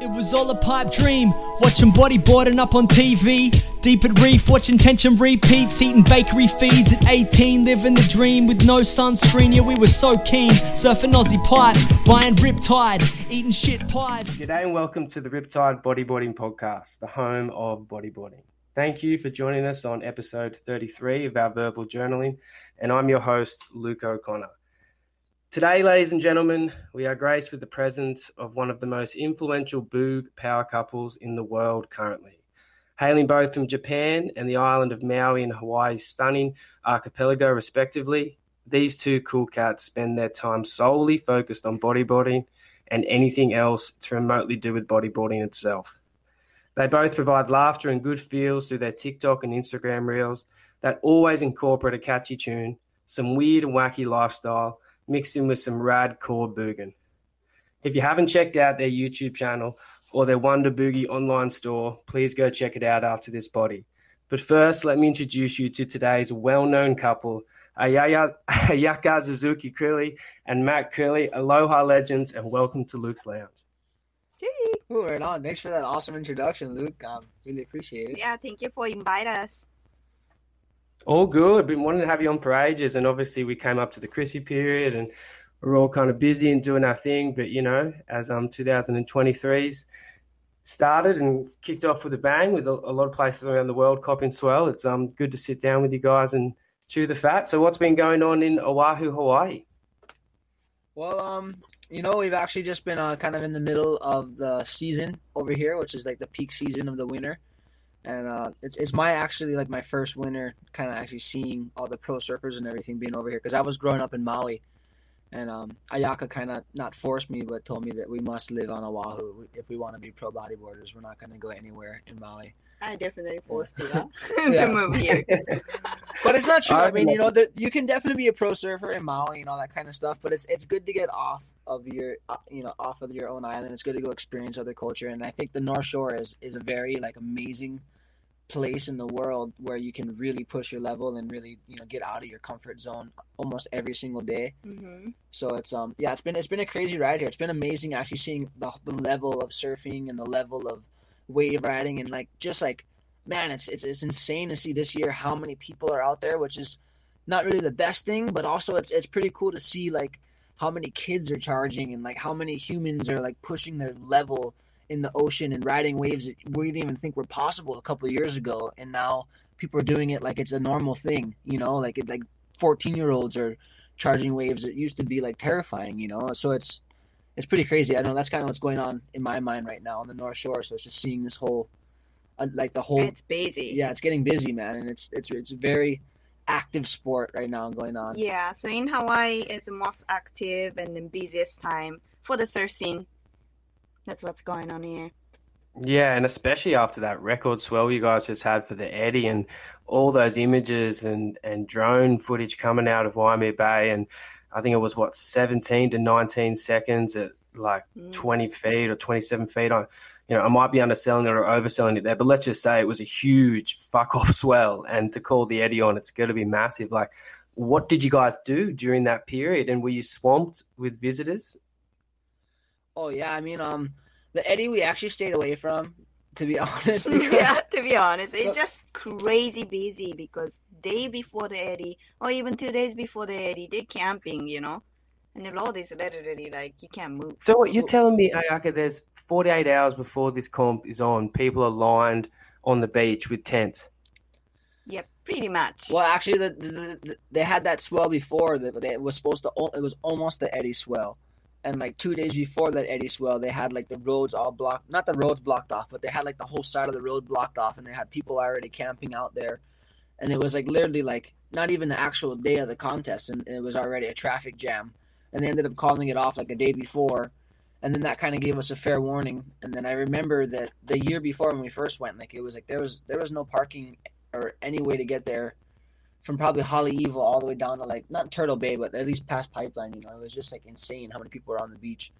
It was all a pipe dream, watching bodyboarding up on TV. Deep at reef, watching tension repeats, eating bakery feeds at 18, living the dream with no sunscreen. Yeah, we were so keen, surfing Aussie pipe, buying Riptide, eating shit pies. G'day and welcome to the Riptide Bodyboarding Podcast, the home of bodyboarding. Thank you for joining us on episode 33 of our verbal journaling, and I'm your host, Luke O'Connor. Today, ladies and gentlemen, we are graced with the presence of one of the most influential boog power couples in the world currently. Hailing both from Japan and the island of Maui in Hawaii's stunning archipelago, respectively, these two cool cats spend their time solely focused on bodyboarding and anything else to remotely do with bodyboarding itself. They both provide laughter and good feels through their TikTok and Instagram reels that always incorporate a catchy tune, some weird and wacky lifestyle, mixed in with some rad core boogin. If you haven't checked out their YouTube channel or their Wonder Boogie online store, please go check it out after this body. But first, let me introduce you to today's well-known couple, Ayaya, Ayaka Suzuki Crilly and Mack Crilly. Aloha legends and welcome to Luke's Lounge. Gee. Ooh, right on. Thanks for that awesome introduction, Luke. Um, really appreciate it. Yeah, thank you for inviting us. All good. Been wanting to have you on for ages, and obviously we came up to the Chrissy period, and we're all kind of busy and doing our thing. But you know, as um 2023's started and kicked off with a bang, with a, a lot of places around the world copping swell, it's um good to sit down with you guys and chew the fat. So, what's been going on in Oahu, Hawaii? Well, um, you know, we've actually just been uh, kind of in the middle of the season over here, which is like the peak season of the winter. And uh, it's it's my actually like my first winter, kind of actually seeing all the pro surfers and everything being over here because I was growing up in Maui, and um, Ayaka kind of not forced me, but told me that we must live on Oahu if we want to be pro bodyboarders. We're not going to go anywhere in Maui. I definitely forced you? Yeah. to move here. But it's not true. I I mean, you know, there, you can definitely be a pro surfer in Maui and all that kind of stuff. But it's it's good to get off of your, uh, you know, off of your own island. It's good to go experience other culture. And I think the North Shore is is a very like amazing place in the world where you can really push your level and really you know get out of your comfort zone almost every single day. hmm So it's um yeah, it's been it's been a crazy ride here. It's been amazing actually seeing the the level of surfing and the level of wave riding and like just like man, it's it's it's insane to see this year how many people are out there, which is not really the best thing, but also it's it's pretty cool to see like how many kids are charging and like how many humans are like pushing their level in the ocean and riding waves that we didn't even think were possible a couple of years ago, and now people are doing it like it's a normal thing, you know, like it, like fourteen year olds are charging waves that used to be like terrifying, you know. So it's it's pretty crazy. I know that's kind of what's going on in my mind right now on the North Shore. So it's just seeing this whole, uh, like the whole, It's busy. yeah, it's getting busy, man, and it's it's it's very active sport right now going on. Yeah, so in Hawaii, it's the most active and the busiest time for the surf scene. That's what's going on here. Yeah, and especially after that record swell you guys just had for the Eddie and all those images and, and drone footage coming out of Waimea Bay. And I think it was what, 17 to 19 seconds at like Mm. 20 feet or 27 feet. I, you know, I might be underselling it or overselling it there, but let's just say it was a huge fuck off swell. And to call the Eddie on, it's going to be massive. Like, what did you guys do during that period? And were you swamped with visitors? Oh yeah, I mean, um, the Eddie we actually stayed away from, to be honest, because yeah, to be honest, it's just crazy busy because day before the Eddie, or even two days before the Eddie, they're camping, you know, and the road is literally like you can't move. So what you're telling me, Ayaka, there's 48 hours before this comp is on, people are lined on the beach with tents. Yeah, pretty much. Well, actually, the, the, the, they had that swell before that they, it was supposed to. It was almost the Eddie swell, and like two days before that Eddie swell, they had like the roads all blocked. Not the roads blocked off, but they had like the whole side of the road blocked off, and they had people already camping out there, and it was like literally like not even the actual day of the contest, and it was already a traffic jam, and they ended up calling it off like a day before. And then that kind of gave us a fair warning. And then I remember that the year before when we first went, like it was like there was there was no parking or any way to get there from probably Haleiwa all the way down to like not Turtle Bay, but at least past Pipeline. You know, it was just like insane how many people were on the beach.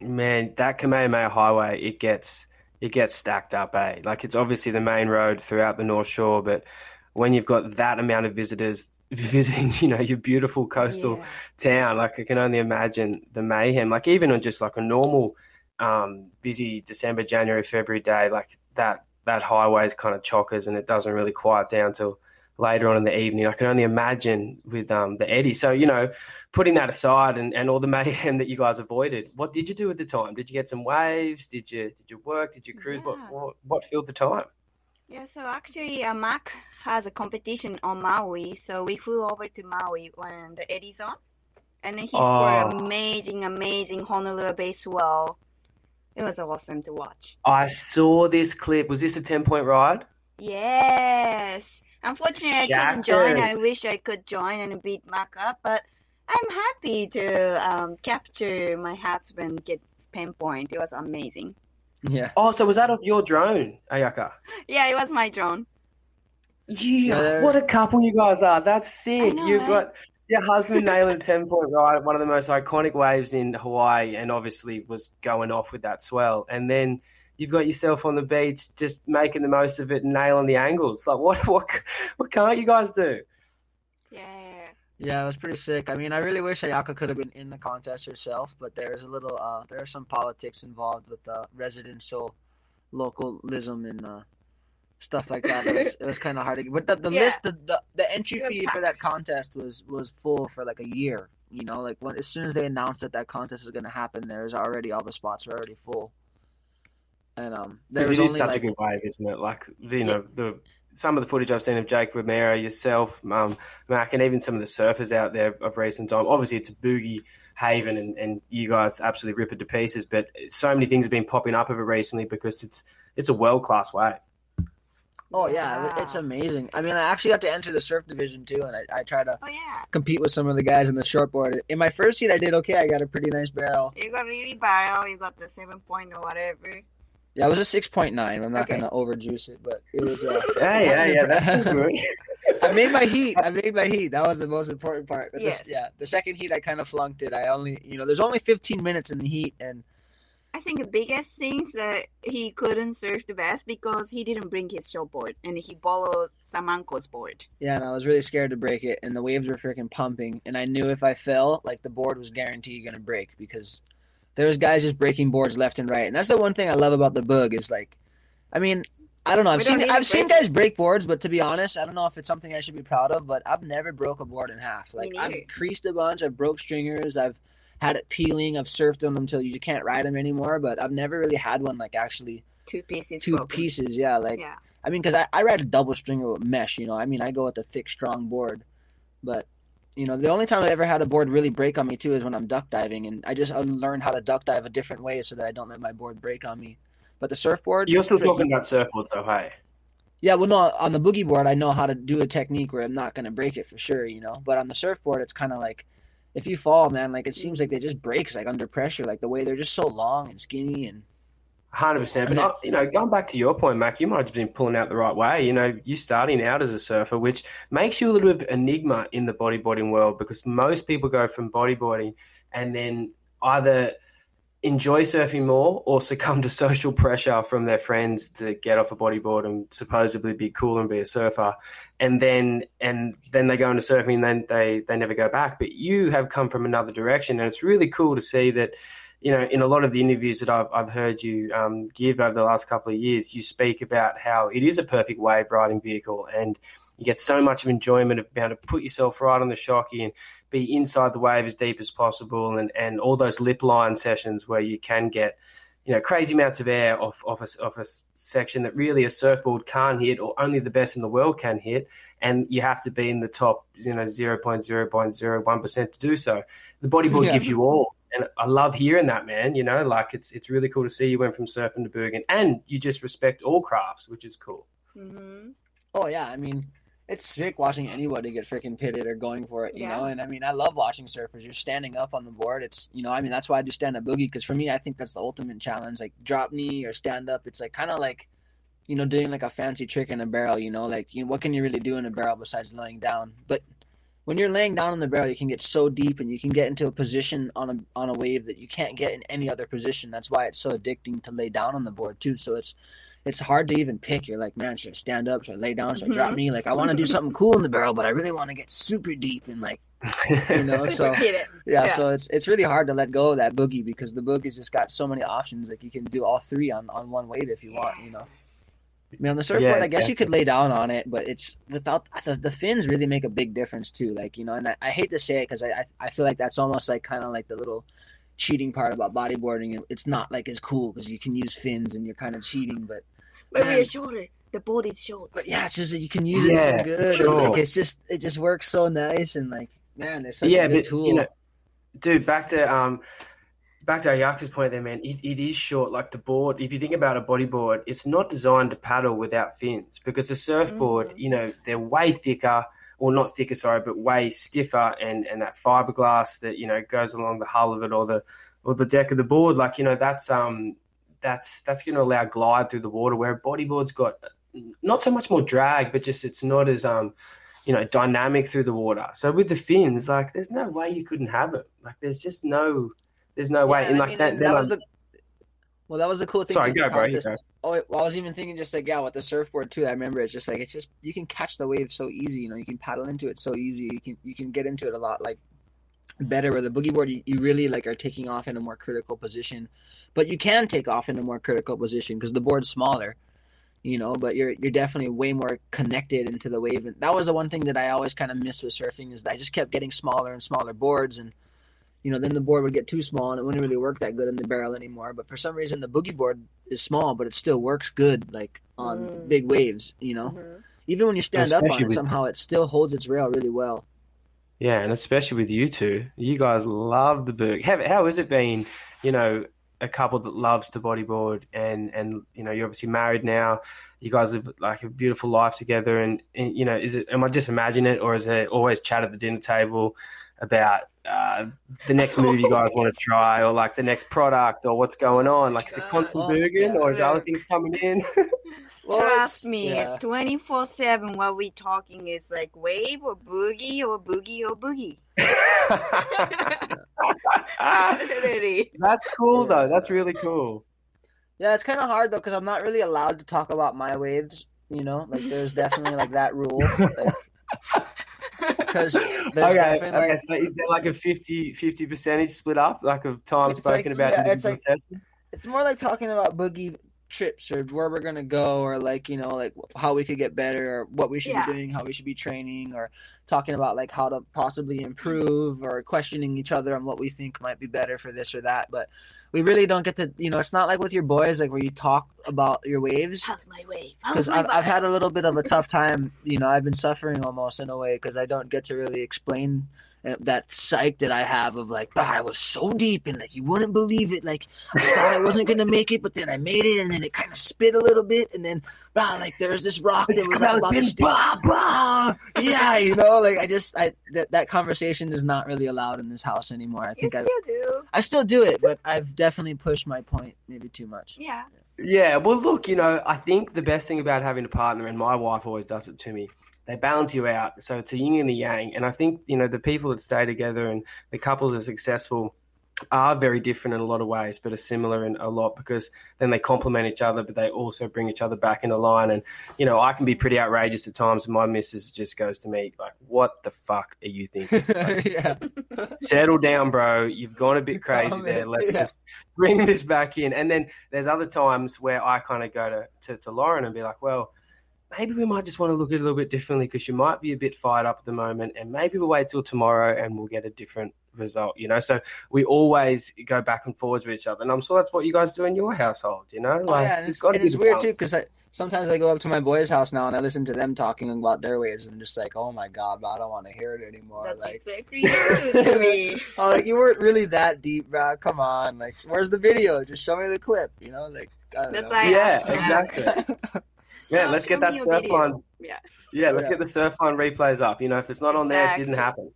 Man, that Kamehameha Highway, it gets it gets stacked up, eh? Like it's obviously the main road throughout the North Shore, but when you've got that amount of visitors visiting, you know, your beautiful coastal Yeah. town, like I can only imagine the mayhem. Like even on just like a normal um, busy December, January, February day, like that that highway is kind of chockers and it doesn't really quiet down till later on in the evening. I can only imagine with um, the Eddie. So, you know, putting that aside and, and all the mayhem that you guys avoided, what did you do at the time? Did you get some waves? Did you did you work? Did you cruise? Yeah. What, what what filled the time? Yeah, so actually, uh, Mack has a competition on Maui, so we flew over to Maui when the Eddie's on, and then he scored Oh. amazing, amazing Honolua Bay swell. It was awesome to watch. I saw this clip. Was this a 10 point ride? Yes. Unfortunately, I couldn't join. I wish I could join and beat Mack up, but I'm happy to um, capture my husband get pinpoint. It was amazing. Yeah. Oh, so was that off your drone, Ayaka? Yeah, it was my drone. Yeah, there's- what a couple you guys are. That's sick. know, You've right? got your husband nailing a 10 point ride one of the most iconic waves in Hawaii and obviously was going off with that swell. And then you've got yourself on the beach just making the most of it and nailing the angles. Like, what, what, what can't you guys do? Yeah. Yeah, it was pretty sick. I mean, I really wish Ayaka could have been in the contest herself, but there's a little, uh, there are some politics involved with uh, residential localism and uh, stuff like that. It was, it was kind of hard to. get. But the, the Yeah. list, the, the the entry It was fee for that contest was was full for like a year. You know, like when as soon as they announced that that contest is going to happen, there's already all the spots are already full. And um, there was it is only such like a good wave, isn't it? Like, you know, the some of the footage I've seen of Jake Romero, yourself, um, Mack, and even some of the surfers out there of recent time. Obviously, it's a boogie haven, and, and you guys absolutely rip it to pieces. But so many things have been popping up of it recently because it's it's a world class wave. oh yeah, it- it's amazing. I mean, I actually got to enter the surf division too, and I, I try to Oh yeah. compete with some of the guys in the shortboard. In my first heat, I did okay. I got a pretty nice barrel. You got really barrel. You got the seven point or whatever. Yeah, it was a six point nine. I'm not Okay. gonna overjuice it, but it was. Uh, Yeah, yeah, yeah. That's. I made my heat. I made my heat. That was the most important part. But this, Yes. yeah, the second heat, I kind of flunked it. I only, you know, there's only 15 minutes in the heat, and I think the biggest things that he couldn't surf the best because he didn't bring his showboard and he borrowed some uncle's board. yeah, and I was really scared to break it, and the waves were freaking pumping, and I knew if I fell, like the board was guaranteed gonna break because there was guys just breaking boards left and right, and that's the one thing I love about the bug is like, I mean. I don't know. I've We seen I've seen guys break boards, but to be honest, I don't know if it's something I should be proud of. But I've never broke a board in half. Like I've creased a bunch, I've broke stringers, I've had it peeling, I've surfed on them until you can't ride them anymore. But I've never really had one like actually Two pieces. two broken. pieces. Yeah, like Yeah. I mean, because I, I ride a double stringer with mesh. You know, I mean, I go with a thick, strong board. But you know, the only time I ever had a board really break on me too is when I'm duck diving, and I just learned how to duck dive a different way so that I don't let my board break on me. But the surfboard, You're still talking about surfboards, though, hey? yeah, well, no, on the boogie board, I know how to do a technique where I'm not going to break it for sure, you know. But on the surfboard, it's kind of like if you fall, man, like it seems like they just breaks like under pressure, like the way they're just so long and skinny and Hundred percent. But you know, going back to your point, Mack, you might have been pulling out the right way. You know, you starting out as a surfer, which makes you a little bit of enigma in the bodyboarding world because most people go from bodyboarding and then either enjoy surfing more or succumb to social pressure from their friends to get off a bodyboard and supposedly be cool and be a surfer and then and then they go into surfing and then they they never go back but you have come from another direction and it's really cool to see that you know in a lot of the interviews that I've, I've heard you um, give over the last couple of years you speak about how it is a perfect wave riding vehicle and you get so much of enjoyment of being able to put yourself right on the shocky and be inside the wave as deep as possible and, and all those lip line sessions where you can get you know crazy amounts of air off, off, a, off a section that really a surfboard can't hit or only the best in the world can hit. And you have to be in the top you know 0.0.01% to do so. The bodyboard Yeah. gives you all. And I love hearing that man you know like it's it's really cool to see you went from surfing to bergen and you just respect all crafts which is cool. Hmm oh yeah, I mean, it's sick watching anybody get freaking pitted or going for it, you Yeah. know. And I mean, I love watching surfers. You're standing up on the board. It's you know, I mean, that's why I do stand up boogie because for me, I think that's the ultimate challenge. Like drop knee or stand up. It's like kind of like you know doing like a fancy trick in a barrel. You know, like you know, what can you really do in a barrel besides laying down? But when you're laying down on the barrel, you can get so deep and you can get into a position on a on a wave that you can't get in any other position. That's why it's so addicting to lay down on the board too. So it's it's hard to even pick. You're like, man, should I stand up? Should I lay down? Should I drop mm-hmm. me? Like, I want to do something cool in the barrel, but I really want to get super deep and like, you know. So yeah, Yeah. so it's it's really hard to let go of that boogie because the boogie's just got so many options. Like you can do all three on on one wave if you want. You know. I mean, on the surfboard, Yeah, I guess you could lay down on it, but it's without the, the fins really make a big difference too. Like you know, and I, I hate to say it because I, I I feel like that's almost like kind of like the little cheating part about bodyboarding. It's not like as cool because you can use fins and you're kind of cheating, but But Man. we're shorter. The board is short. but yeah, it's just you can use it Yeah, so good. and, like it's just it just works so nice and like man, they're such yeah, a good but tool. you know, dude, back to um, back to Ayaka's point there, man. It, it is short. Like the board, if you think about a bodyboard, it's not designed to paddle without fins because the surfboard, Mhm. you know, they're way thicker, or not thicker, sorry, but way stiffer, and and that fiberglass that you know goes along the hull of it or the or the deck of the board, like you know, that's um, that's that's going to allow glide through the water. Where a bodyboard's got not so much more drag, but just it's not as um you know, dynamic through the water. So with the fins, like, there's no way you couldn't have it. Like, there's just no, there's no way. Yeah, And I like mean, that, that was I'm- the well, that was the cool thing. sorry, go, bro. this-. Oh, well, I was even thinking just like yeah, with the surfboard too. I remember it's just like it's just you can catch the wave so easy. You know, you can paddle into it so easy. You can you can get into it a lot like better. Where the boogie board, you, you really like are taking off in a more critical position, but you can take off in a more critical position because the board's smaller. You know, but you're you're definitely way more connected into the wave, and that was the one thing that I always kind of missed with surfing is that I just kept getting smaller and smaller boards, and you know, then the board would get too small and it wouldn't really work that good in the barrel anymore. But for some reason, the boogie board is small, but it still works good, like on Mm. big waves. You know, Mhm. even when you stand up on it, somehow it still holds its rail really well. Yeah, and especially with you two, you guys love the book. How, how has it been, you know, a couple that loves to bodyboard and, and, you know, you're obviously married now. You guys live like a beautiful life together. And, and you know, is it, am I just imagining it or is it always chat at the dinner table about uh, the next move you guys want to try or like the next product or what's going on? Like, is it constant Oh, burgering or is there other things coming in? Well, Trust it's- me, yeah. it's 24 7 what we talking is like wave or boogie or boogie or boogie. Really. That's cool though. That's really cool. Yeah, it's kind of hard though because I'm not really allowed to talk about my waves. You know, like there's definitely like that rule. Because there's okay, okay. like, So is there like a 50 50 percentage split up, like of time spoken like- about yeah, individual it's like- sessions? it's more like talking about boogie trips or where we're gonna go or like you know like how we could get better or what we should Yeah. be doing how we should be training or talking about like how to possibly improve or questioning each other on what we think might be better for this or that but we really don't get to you know it's not like with your boys like where you talk about your waves How's my wave? Because I've, I've had a little bit of a tough time you know i've been suffering almost in a way because i don't get to really explain Uh, that psych that i have of like bah, i was so deep and like you wouldn't believe it like i thought i wasn't gonna make it but then i made it and then it kind of spit a little bit and then bah, like there's this rock that was like, smells about to been. Bah, bah. yeah you know like i just i that, that conversation is not really allowed in this house anymore i You think i still do. i still do it but i've definitely pushed my point maybe too much Yeah. Yeah, well, look, you know, I think the best thing about having a partner, and my wife always does it to me, they balance you out. So it's a yin and a yang. And I think, you know, the people that stay together and the couples are successful are very different in a lot of ways, but are similar in a lot because then they complement each other, but they also bring each other back in into line. And, you know, I can be pretty outrageous at times. And my missus just goes to me, like, what the fuck are you thinking? yeah settle down, bro. You've gone a bit oh, crazy Oh, there. Let's Yeah. just bring this back in. And then there's other times where I kind of go to, to, to Lauren and be like, well, maybe we might just want to look at it a little bit differently because you might be a bit fired up at the moment. And maybe we'll wait till tomorrow and we'll get a different result, you know? So we always go back and forwards with each other. And I'm sure that's what you guys do in your household, you know? Oh, yeah, and it's, gotta and be it's the weird too because sometimes I go up to my boys' house now and I listen to them talking about their waves and I'm just like, oh my god, bro, I don't want to hear it anymore. That's like, exactly you to me. oh, like you weren't really that deep, bro. Come on, like, where's the video? Just show me the clip, you know? Like, I don't That's know. I Yeah, exactly. Yeah, let's get that me surf video. line. Yeah. Yeah, let's Yeah. get the Surfline replays up. You know, if it's not on there, it didn't happen.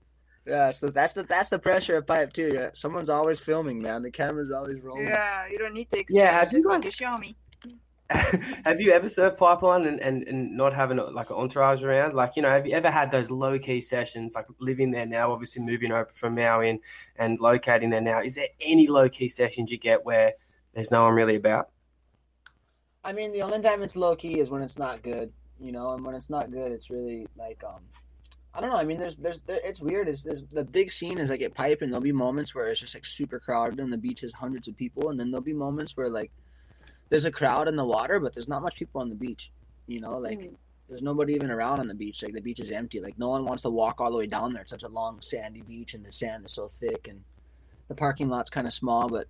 yeah, so that's the that's the pressure of pipe too. Yeah, someone's always filming, man. The camera's always rolling. Yeah, you don't need to explain. Yeah, you have you just need guys- to show me. have you ever surfed pipeline and, and, and not having like an entourage around? Like, you know, have you ever had those low key sessions, like living there now, obviously moving over from Maui and, and locating there now? Is there any low key sessions you get where there's no one really about? I mean, the only time it's low key is when it's not good, you know, and when it's not good, it's really like, um, I don't know. I mean, there's, there's, there, it's weird. Is there's the big scene is like at Pipe, and there'll be moments where it's just like super crowded, and the beach has hundreds of people, and then there'll be moments where like there's a crowd in the water, but there's not much people on the beach. You know, like mm. there's nobody even around on the beach. Like the beach is empty. Like no one wants to walk all the way down there. It's such a long sandy beach, and the sand is so thick, and the parking lot's kind of small. But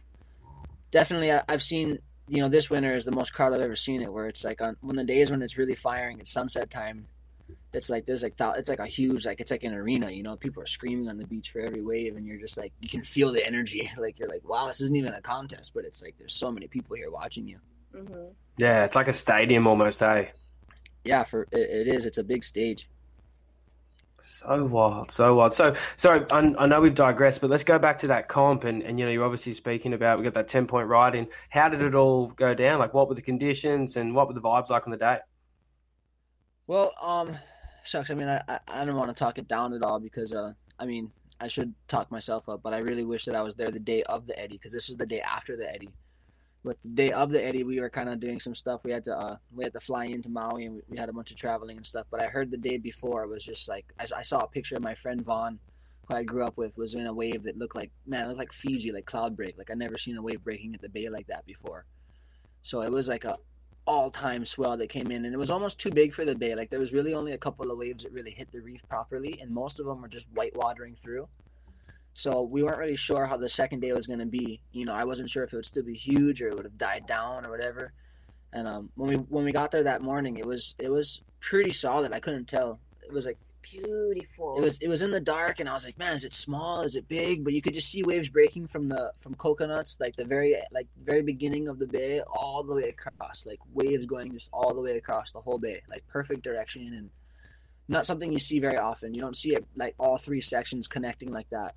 definitely, I, I've seen. You know, this winter is the most crowd I've ever seen it. Where it's like on when the days when it's really firing, it's sunset time. It's like there's like it's like a huge like it's like an arena. You know, people are screaming on the beach for every wave, and you're just like you can feel the energy. Like you're like, wow, this isn't even a contest, but it's like there's so many people here watching you. Mm-hmm. Yeah, it's like a stadium almost, hey. Yeah, for it, it is. It's a big stage. So wild, so wild. So, sorry, I, I, know we've digressed, but let's go back to that comp. And, and you know, you're obviously speaking about we got that ten point ride in. How did it all go down? Like, what were the conditions and what were the vibes like on the day? Well, um, shucks. I mean, I I, don't want to talk it down at all because uh, I mean, I should talk myself up, but I really wish that I was there the day of the Eddie because this is the day after the Eddie but the day of the Eddie, we were kind of doing some stuff. We had to uh, we had to fly into Maui, and we, we, had a bunch of traveling and stuff. But I heard the day before it was just like I, I, saw a picture of my friend Vaughn, who I grew up with, was in a wave that looked like man, it looked like Fiji, like Cloudbreak. Like I never seen a wave breaking at the bay like that before. So it was like a all time swell that came in, and it was almost too big for the bay. Like there was really only a couple of waves that really hit the reef properly, and most of them were just white watering through. So we weren't really sure how the second day was going to be. You know, I wasn't sure if it would still be huge or it would have died down or whatever. And um, when we when we got there that morning, it was it was pretty solid. I couldn't tell. It was like beautiful. It was it was in the dark, and I was like, man, is it small? Is it big? But you could just see waves breaking from the from coconuts, like the very like very beginning of the bay, all the way across, like waves going just all the way across the whole bay, like perfect direction, and not something you see very often. You don't see it like all three sections connecting like that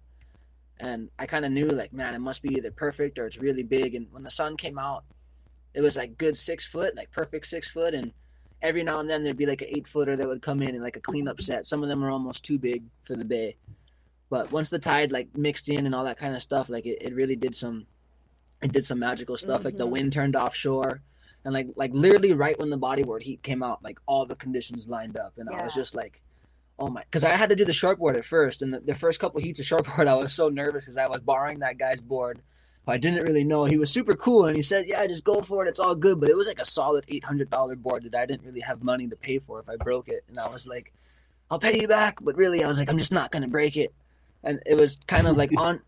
and I kind of knew like, man, it must be either perfect or it's really big. And when the sun came out, it was like good six foot, like perfect six foot, and every now and then there'd be like an eight footer that would come in and like a cleanup set. Some of them were almost too big for the bay, but once the tide like mixed in and all that kind of stuff, like it, it really did some, it did some magical stuff. Mm-hmm. Like the mm-hmm. wind turned offshore, and like like literally right when the bodyboard heat came out, like all the conditions lined up, and yeah. I was just like oh my, because I had to do the shortboard at first, and the, the first couple heats of shortboard, I was so nervous because I was borrowing that guy's board. I didn't really know. He was super cool, and he said, "Yeah, just go for it. It's all good." But it was like a solid eight hundred dollar board that I didn't really have money to pay for if I broke it, and I was like, "I'll pay you back," but really, I was like, "I'm just not gonna break it." And it was kind of like on,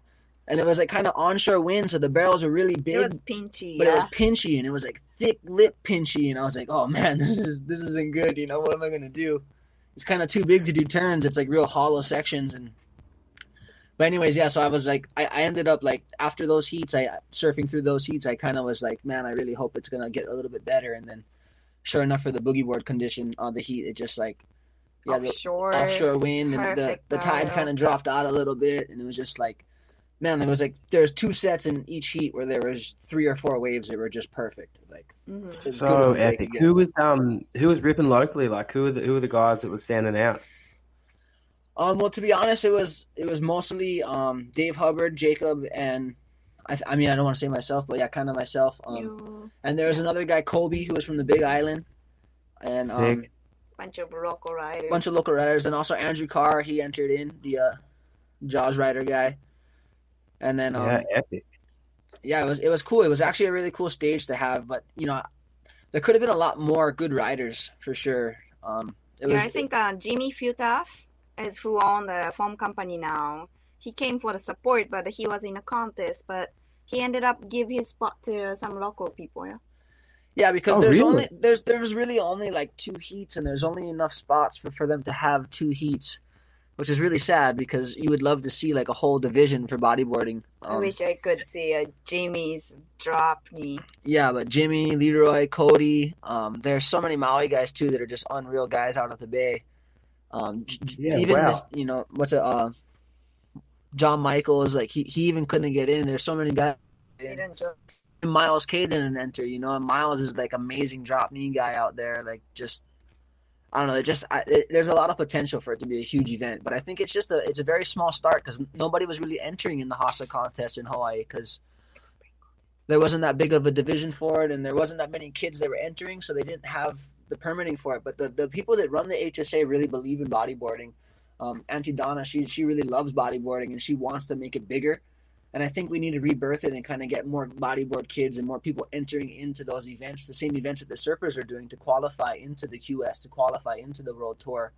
and it was like kind of onshore wind, so the barrels were really big. It was pinchy, but yeah. it was pinchy, and it was like thick lip pinchy, and I was like, "Oh man, this is this isn't good." You know, what am I gonna do? It's kind of too big to do turns. It's like real hollow sections and. But anyways, yeah. So I was like, I, I ended up like after those heats, I surfing through those heats, I kind of was like, man, I really hope it's gonna get a little bit better. And then, sure enough, for the boogie board condition on the heat, it just like, yeah, offshore, the offshore wind and the the tide kind of dropped out a little bit, and it was just like, man, it was like there's two sets in each heat where there was three or four waves that were just perfect. Like mm-hmm. so epic. Who was um who was ripping locally? Like who were the who were the guys that were standing out? Um, well, to be honest, it was it was mostly um Dave Hubbard, Jacob, and I, I mean I don't want to say myself, but yeah, kind of myself. Um, you, and there was another guy, Colby, who was from the Big Island, and Sick. um, bunch of local riders, bunch of local riders, and also Andrew Carr. He entered in the uh, Jaws rider guy. And then um, yeah, epic. Yeah, it was it was cool. It was actually a really cool stage to have, but you know, there could have been a lot more good riders for sure. Um, yeah, was, I think uh, Jimmy Futaf is who own the foam company now. He came for the support, but he was in a contest, but he ended up give his spot to some local people. Yeah. Yeah, because oh, there's really? only there's there's really only like two heats, and there's only enough spots for, for them to have two heats which is really sad because you would love to see like a whole division for bodyboarding. Um, I wish I could see a Jimmy's drop knee. Yeah, but Jimmy, Leroy, Cody, um, there's so many Maui guys too that are just unreal guys out of the bay. Um, yeah, even wow. this, you know, what's it? Uh, John Michaels, like he, he even couldn't get in. There's so many guys. Miles K didn't enter, you know, and Miles is like amazing drop knee guy out there, like just I don't know. It just I, it, there's a lot of potential for it to be a huge event, but I think it's just a it's a very small start because nobody was really entering in the Hasa contest in Hawaii because there wasn't that big of a division for it, and there wasn't that many kids that were entering, so they didn't have the permitting for it. But the, the people that run the HSA really believe in bodyboarding. Um, Auntie Donna, she she really loves bodyboarding and she wants to make it bigger. And I think we need to rebirth it and kind of get more bodyboard kids and more people entering into those events, the same events that the surfers are doing to qualify into the QS, to qualify into the World Tour.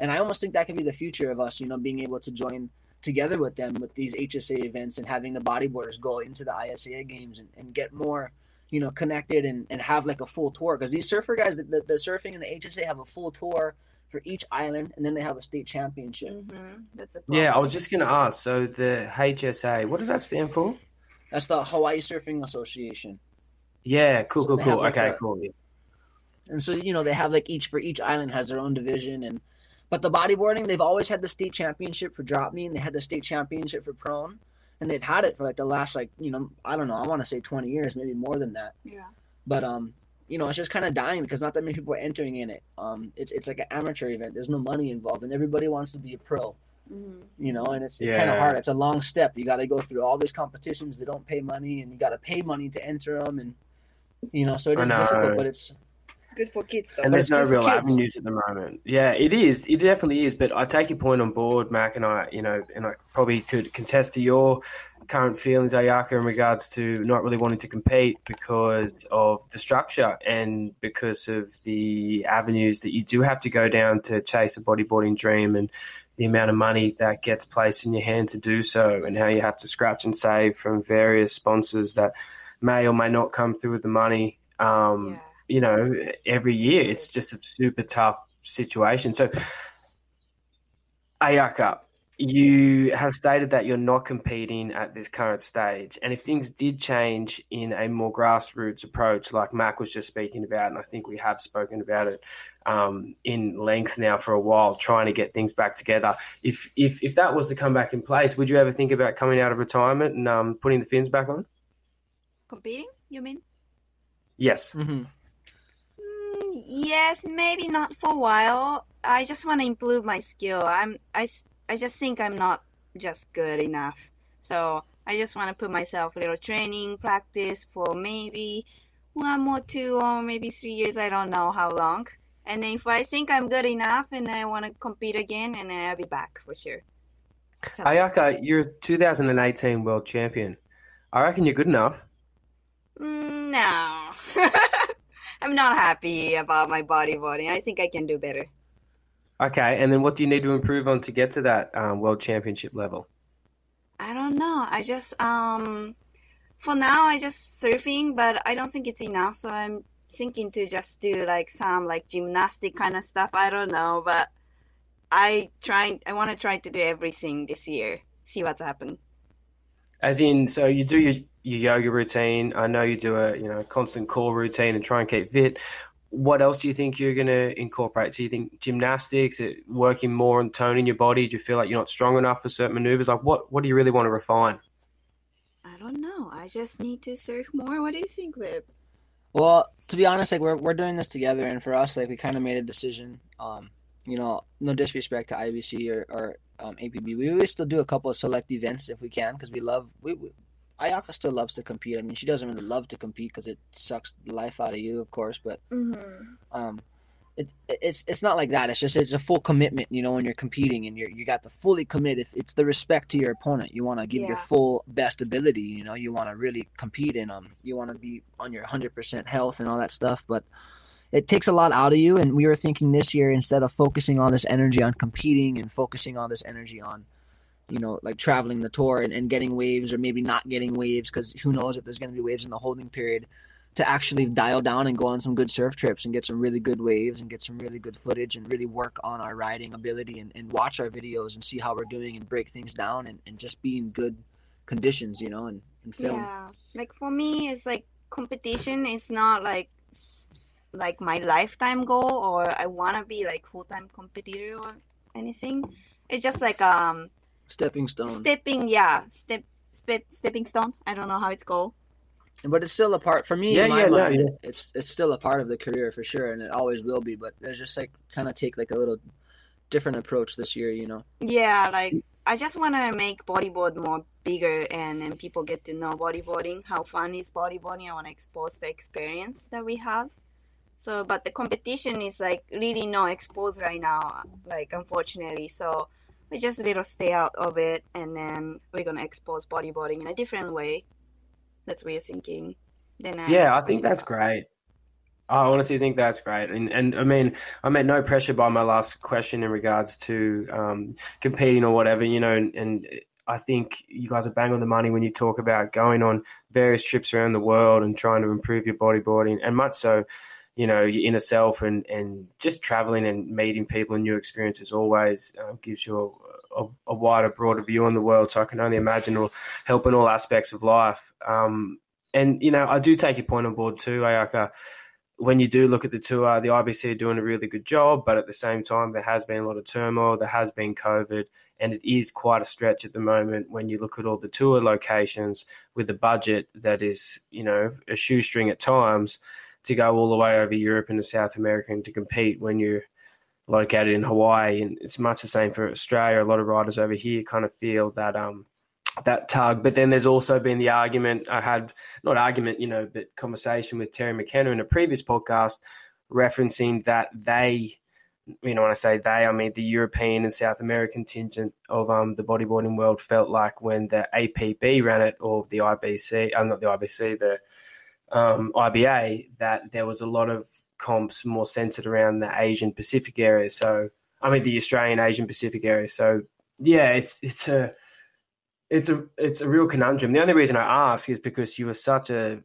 And I almost think that could be the future of us, you know, being able to join together with them with these HSA events and having the bodyboarders go into the ISA games and, and get more, you know, connected and, and have like a full tour. Because these surfer guys, the, the, the surfing and the HSA have a full tour for each island, and then they have a state championship. Mm-hmm. That's a Yeah, I was just going to ask. So the HSA, what does that stand for? That's the Hawaii Surfing Association. Yeah, cool, So cool, cool. like okay, a- cool. Yeah. and so you know they have like each for each island has their own division and but the bodyboarding they've always had the state championship for drop knee and they had the state championship for prone and they've had it for like the last like you know i don't know i want to say 20 years maybe more than that Yeah. but um you know it's just kind of dying because not that many people are entering in it um it's it's like an amateur event there's no money involved and everybody wants to be a pro Mhm. you know and it's it's kind of hard it's a long step you got to go through all these competitions that don't pay money and you got to pay money to enter them and you know so it is I difficult but it's Good for kids though. And there's no real avenues at the moment. Yeah, it is. It definitely is. But I take your point on board, Mack, and I, you know, and I probably could contest to your current feelings, Ayaka, in regards to not really wanting to compete because of the structure and because of the avenues that you do have to go down to chase a bodyboarding dream and the amount of money that gets placed in your hand to do so and how you have to scratch and save from various sponsors that may or may not come through with the money. Um, Yeah. you know, every year. It's just a super tough situation. So, Ayaka, you have stated that you're not competing at this current stage. And if things did change in a more grassroots approach, like Mack was just speaking about, and I think we have spoken about it um, in length now for a while, trying to get things back together. If, if if that was to come back in place, would you ever think about coming out of retirement and um, putting the fins back on? Competing? You mean? Yes. mm-hmm. Mm, yes, maybe not for a while. I just want to improve my skill. I'm I, s- I just think I'm not just good enough. So I just want to put myself a little training practice for maybe one more two or maybe three years. I don't know how long. And then if I think I'm good enough and I want to compete again, and I'll be back for sure. Ayaka, you're a 2018 world champion. I reckon you're good enough. Mm, no, I'm not happy about my body bodyboarding. I think I can do better. Okay, and then what do you need to improve on to get to that um, world championship level? I don't know. I just um for now I just surfing, but I don't think it's enough. So I'm thinking to just do like some like gymnastic kind of stuff. I don't know, but I try. I want to try to do everything this year. See what's happened. As in, so you do your, your yoga routine. I know you do a you know constant core routine and try and keep fit. What else do you think you're going to incorporate? So you think gymnastics, it, working more on toning your body? Do you feel like you're not strong enough for certain maneuvers? Like what what do you really want to refine? I don't know. I just need to surf more. What do you think, Wib? Well, to be honest, like we're we're doing this together, and for us, like we kind of made a decision. Um, you know, no disrespect to IBC or or um, APB, we always still do a couple of select events if we can because we love. We, we Ayaka still loves to compete. I mean, she doesn't really love to compete because it sucks the life out of you, of course. But Mm-hmm. um, it, it's it's not like that. It's just it's a full commitment. You know, when you're competing and you're you got to fully commit. It's, it's the respect to your opponent. You want to give your full best ability. You know, you want to really compete in them. You want to be on your hundred percent health and all that stuff. But it takes a lot out of you. And we were thinking this year instead of focusing all this energy on competing and focusing all this energy on you know, like traveling the tour and, and getting waves or maybe not getting waves because who knows if there's going to be waves in the holding period to actually dial down and go on some good surf trips and get some really good waves and get some really good footage and really work on our riding ability and, and watch our videos and see how we're doing and break things down and, and just be in good conditions, you know, and, and film. Yeah, like for me, it's like competition is not like like my lifetime goal or I want to be like full time competitor or anything. It's just like um Stepping stone. stepping, yeah, step step stepping stone. I don't know how it's called. but it's still a part for me. Yeah, in my yeah, no, mind, yes. it's it's still a part of the career for sure, and it always will be. But there's just like kind of take like a little different approach this year, you know. Yeah, like I just want to make bodyboard more bigger and, and people get to know bodyboarding, how fun is bodyboarding. I want to expose the experience that we have. So, but the competition is like really no exposed right now, like unfortunately. So we just little stay out of it, and then we're gonna expose bodyboarding in a different way. That's what you're thinking. Then I, Yeah, I think that's great. I honestly think that's great, and and I mean, I meant no pressure by my last question in regards to um, competing or whatever, you know, and, and I think you guys are bang on the money when you talk about going on various trips around the world and trying to improve your bodyboarding, and much so, you know, your inner self and and just traveling and meeting people and new experiences always uh, gives you a, a, a wider, broader view on the world. So I can only imagine it'll help in all aspects of life. Um, and you know, I do take your point on board too, Ayaka when you do look at the tour, the IBC are doing a really good job, but at the same time, there has been a lot of turmoil. There has been COVID, and it is quite a stretch at the moment when you look at all the tour locations with a budget that is, you know, a shoestring at times to go all the way over Europe and to South America and to compete when you're located in Hawaii. And it's much the same for Australia. A lot of riders over here kind of feel that um, that tug. But then there's also been the argument I had, not argument, you know, but conversation with Terry McKenna in a previous podcast referencing that they, you know, when I say they, I mean the European and South American contingent of um, the bodyboarding world felt like when the APB ran it or the IBC, uh, not the IBC, the um, IBA, that there was a lot of comps more centered around the Asian Pacific area. So, I mean, the Australian Asian Pacific area. So, yeah, it's it's a it's a it's a real conundrum. The only reason I ask is because you were such a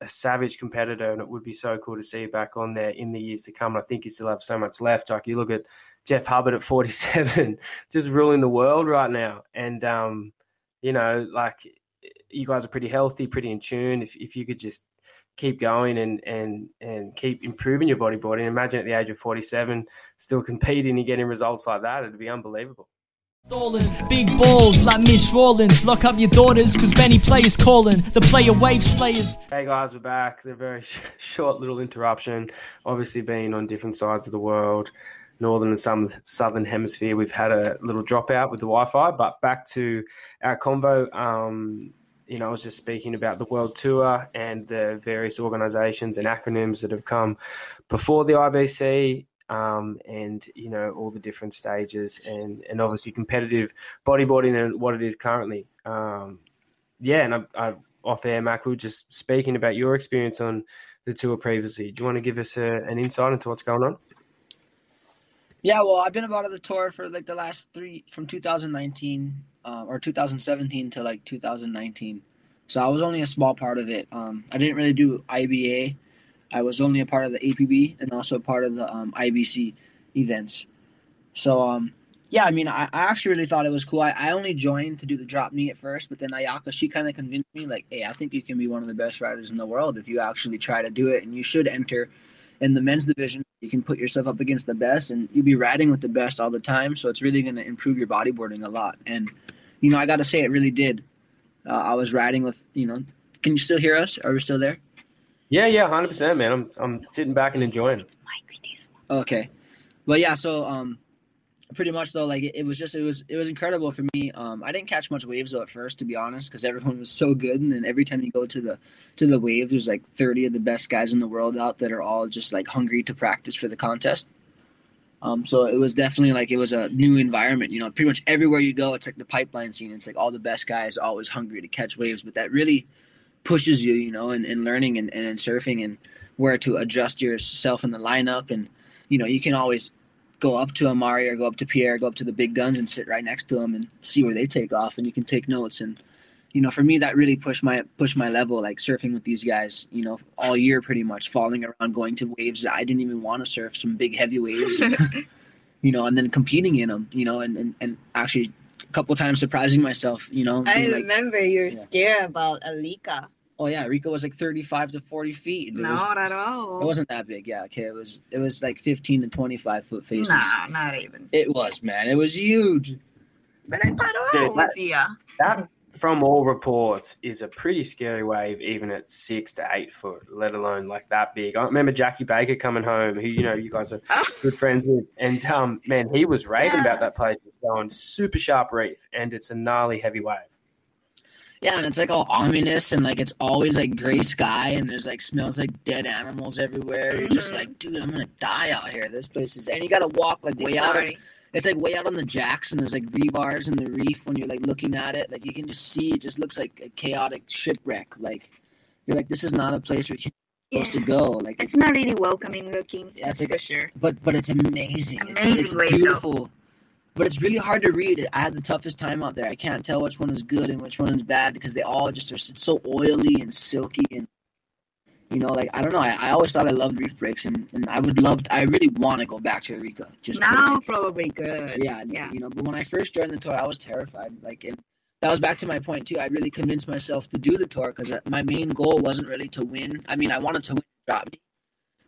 a savage competitor, and it would be so cool to see you back on there in the years to come. I think you still have so much left. Like you look at Jeff Hubbard at 47, just ruling the world right now, and um, you know, like you guys are pretty healthy, pretty in tune. If if you could just keep going and and and keep improving your bodyboarding, imagine at the age of 47 still competing and getting results like that, it'd be unbelievable. Stalling, big balls like Miss Rawlins. Lock up your daughters, cause Benny Player's calling. The player wave slayers. Hey guys, we're back. They're very sh- short little interruption. Obviously, being on different sides of the world, northern and some southern hemisphere, we've had a little dropout with the Wi-Fi. But back to our convo. Um, you know, I was just speaking about the world tour and the various organisations and acronyms that have come before the IBC. Um, and you know all the different stages and and obviously competitive bodyboarding and what it is currently. Um, yeah, and I, I off air, Mack, we were just speaking about your experience on the tour previously. Do you want to give us a, an insight into what's going on? Yeah, well, I've been about on the tour for like the last three from 2019 um, or 2017 to like 2019. So I was only a small part of it. Um, I didn't really do IBA. I was only a part of the APB and also part of the um, IBC events. So um, yeah, I mean, I, I actually really thought it was cool. I, I only joined to do the drop knee at first, but then Ayaka, she kind of convinced me, like, hey, I think you can be one of the best riders in the world if you actually try to do it, and you should enter in the men's division. You can put yourself up against the best, and you'll be riding with the best all the time. So it's really going to improve your bodyboarding a lot. And you know, I got to say, it really did. Uh, I was riding with, you know, can you still hear us? Are we still there? Yeah, yeah, hundred percent, man. I'm I'm sitting back and enjoying it. Okay, but yeah, so um, pretty much though, like it, it was just it was it was incredible for me. Um, I didn't catch much waves though at first, to be honest, because everyone was so good, and then every time you go to the to the waves, there's like 30 of the best guys in the world out that are all just like hungry to practice for the contest. Um, so it was definitely like it was a new environment. You know, pretty much everywhere you go, it's like the pipeline scene. It's like all the best guys always hungry to catch waves, but that really pushes you, you know, in, in learning and, and in surfing and where to adjust yourself in the lineup. And, you know, you can always go up to Amaury or go up to Pierre, go up to the big guns and sit right next to them and see where they take off and you can take notes. And, you know, for me, that really pushed my, pushed my level, like surfing with these guys, you know, all year pretty much falling around, going to waves that I didn't even want to surf, some big heavy waves, and, you know, and then competing in them, you know, and, and, and actually a couple times surprising myself, you know, I being like, remember you're Yeah. scared about Arica. Oh yeah, Rico was like 35 to 40 feet. and It was Not at all. It wasn't that big, yeah. Okay, it was it was like fifteen to twenty five foot faces. Nah, not even. It was, man. It was huge. But I paró Dude, with you. That from all reports, is a pretty scary wave, even at six to eight foot, let alone like that big. I remember Jackie Baker coming home, who you know you guys are Oh. good friends with, and um, man, he was raving Yeah. about that place. It's going super sharp reef, and it's a gnarly heavy wave. Yeah, and it's like all ominous and like it's always like gray sky and there's like smells like dead animals everywhere. You're just Mhm. like, dude, I'm gonna die out here. This place is, and you gotta walk like way It's out. Of, it's like way out on the jacks and there's like rebars in the reef when you're like looking at it. Like you can just see it just looks like a chaotic shipwreck. Like you're like, this is not a place where you're supposed to go. Like It's not really welcoming looking. Yeah, that's it's like- for sure. but but it's amazing. It's, Amazing it's way, though. But it's really hard to read. I had the toughest time out there. I can't tell which one is good and which one is bad because they all just are so oily and silky and you know, like I don't know. I, I always thought I loved reef breaks and, and I would love. I really want to go back to Arica just Now probably good. yeah, Yeah. you know. But when I first joined the tour, I was terrified. Like, and that was back to my point too. I really convinced myself to do the tour because uh, my main goal wasn't really to win. I mean, I wanted to win, drop knee,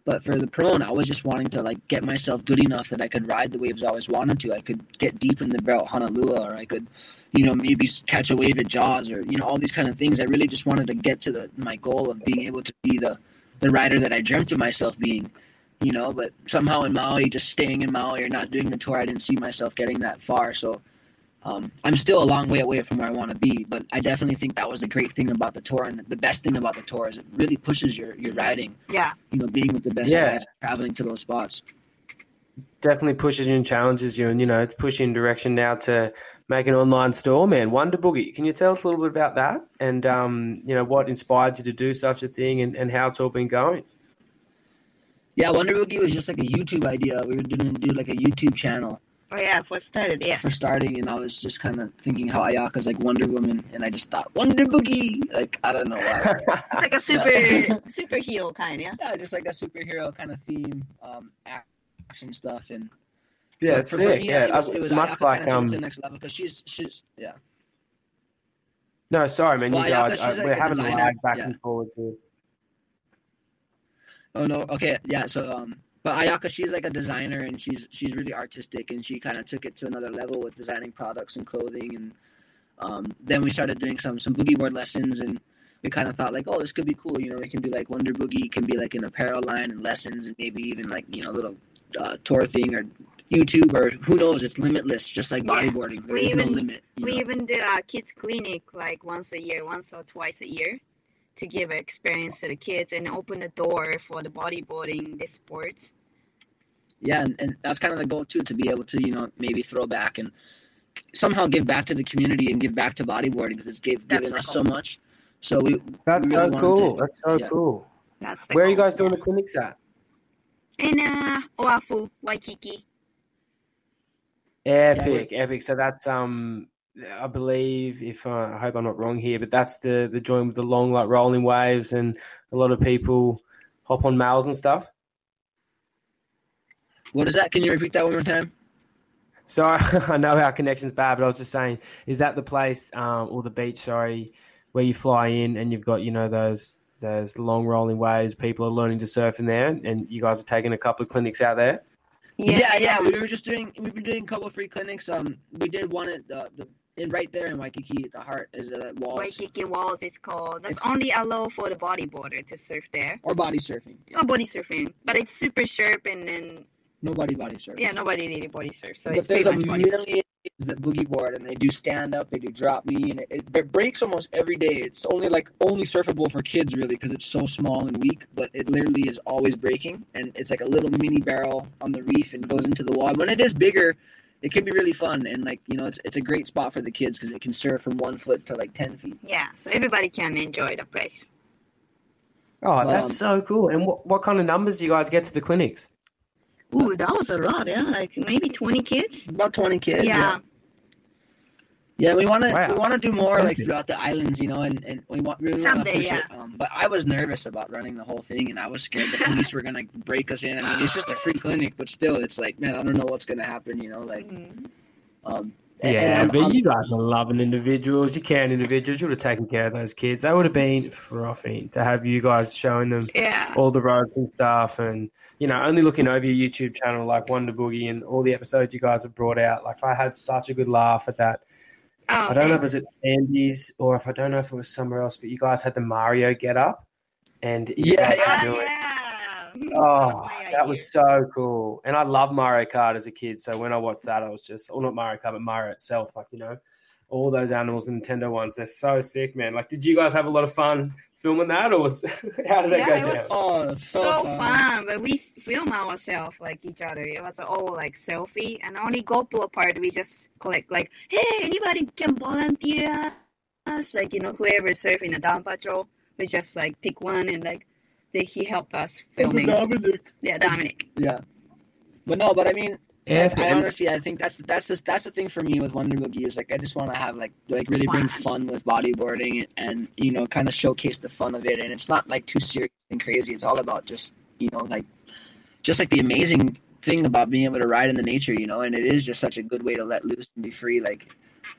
but for the prone, I was just wanting to like get myself good enough that I could ride the waves I always wanted to. I could get deep in the barrel Honolua, or I could, you know, maybe catch a wave at Jaws, or you know, all these kind of things. I really just wanted to get to the my goal of being able to be the the rider that I dreamt of myself being you know. But somehow in Maui, just staying in Maui or not doing the tour, I didn't see myself getting that far. So um, I'm still a long way away from where I want to be. But I definitely think that was the great thing about the tour, and the best thing about the tour is it really pushes your your riding. Yeah. You know, being with the best Yeah. guys, traveling to those spots. Definitely pushes you and challenges you, and you know, it's pushing direction now to make an online store, man. Wonder Boogie. Can you tell us a little bit about that, and um, you know, what inspired you to do such a thing, and, and how it's all been going? Yeah, Wonder Boogie was just like a YouTube idea. We were going to do like a YouTube channel Oh yeah, for started, yeah. for starting, and I was just kind of thinking how Ayaka's like Wonder Woman, and I just thought Wonder Boogie. Like I don't know why. It's like a super superhero kind, yeah. yeah, just like a superhero kind of theme, um, action stuff, and yeah, but it's for- for sick. me, Yeah, it was, it was much Ayaka like kinda um. to the next level because she's she's yeah. No, sorry, man. Well, you Ayaka, guys, she's uh, like we're a having a lag back yeah. and forward here. Oh no, okay, yeah. So um, but Ayaka, she's like a designer and she's she's really artistic and she kind of took it to another level with designing products and clothing and um, then we started doing some some boogie board lessons and we kind of thought like, oh, this could be cool. You know, it can be like Wonder Boogie, it can be like an apparel line and lessons and maybe even like you know little uh, tour thing or YouTube or who knows? It's limitless, just like Yeah. bodyboarding. There We is no even- limit. We know? even do a kids clinic like once a year, once or twice a year, to give experience to the kids and open the door for the bodyboarding, this sport. yeah and, and that's kind of the goal too to be able to you know maybe throw back and somehow give back to the community and give back to bodyboarding because it's gave, That's given us goal. so much so we That's we so cool. to- That's so yeah. cool. That's the Where are you guys doing the clinics at? In uh, Oahu, Waikiki. Epic, epic. So that's um, I believe if uh, I hope I'm not wrong here, but that's the the joint with the long like rolling waves and a lot of people hop on males and stuff. what is that can you repeat that one more time So I know our connection's bad, but I was just saying, is that the place um, or the beach? Sorry, where you fly in and you've got you know those those long rolling waves. People are learning to surf in there, and you guys are taking a couple of clinics out there. yeah yeah, we were just doing we've been doing a couple of free clinics um we did one at the, the in right there in waikiki the heart is it at walls Waikiki Walls it's called. That's It's- only allowed for the bodyboarder to surf there. or body surfing yeah. No body surfing, but it's super sharp and then nobody body surfing yeah, nobody really body surf. So but it's there's a million kids that boogie board and they do stand up, they do drop knee, and it, it breaks almost every day. It's only like only surfable for kids really because it's so small and weak, but it literally is always breaking, and it's like a little mini barrel on the reef and goes into the water. When it is bigger, it can be really fun and like you know it's it's a great spot for the kids because it can serve from one foot to like ten feet. Yeah, so everybody can enjoy the place. Oh, Um, that's so cool. And what what kind of numbers do you guys get to the clinics? Ooh, that was a lot, yeah. Like maybe twenty kids. About twenty kids. Yeah. Yeah, we want to Wow. we want to do more like throughout the islands, you know, and, and we want really want to push yeah. it. Um, but I was nervous about running the whole thing, and I was scared the police were gonna break us in. I mean, it's just a free clinic, but still, it's like, man, I don't know what's gonna happen, you know, like, Mhm. um, and- and Yeah, I'm- but I'm- you guys are loving individuals. You can individuals. You would have taken care of those kids. They would have been frothing to have you guys showing them Yeah. all the ropes and stuff, and you know, only looking over your YouTube channel like Wonder Boogie and all the episodes you guys have brought out. Like I had such a good laugh at that Oh, I don't know if it was at Andy's or if I don't know if it was somewhere else, but you guys had the Mario get up, and Yeah, yeah. Oh, yeah. Oh, That's that was so cool. And I love Mario Kart as a kid. So when I watched that, I was just, well, not Mario Kart, but Mario itself. Like, you know, all those animals, the Nintendo ones, they're so sick, man. Like, did you guys have a lot of fun filming that or was, how did that Yeah, go it down? was- Oh, so, fun. But we film ourselves like each other. It was all like selfie, and only GoPro part we just collect like, hey, anybody can volunteer us? Like you know, whoever surfing a down patrol, we just like pick one and like they, he helped us filming. Yeah, Dominic. Yeah. But no, but I mean, I honestly, I think that's that's the, that's the thing for me with Wonder Boogie is like I just want to have like like really bring Fun. fun with bodyboarding and you know kind of showcase the fun of it, and it's not like too serious and crazy. It's all about just you know like just like the amazing thing about being able to ride in the nature, you know, and it is just such a good way to let loose and be free. Like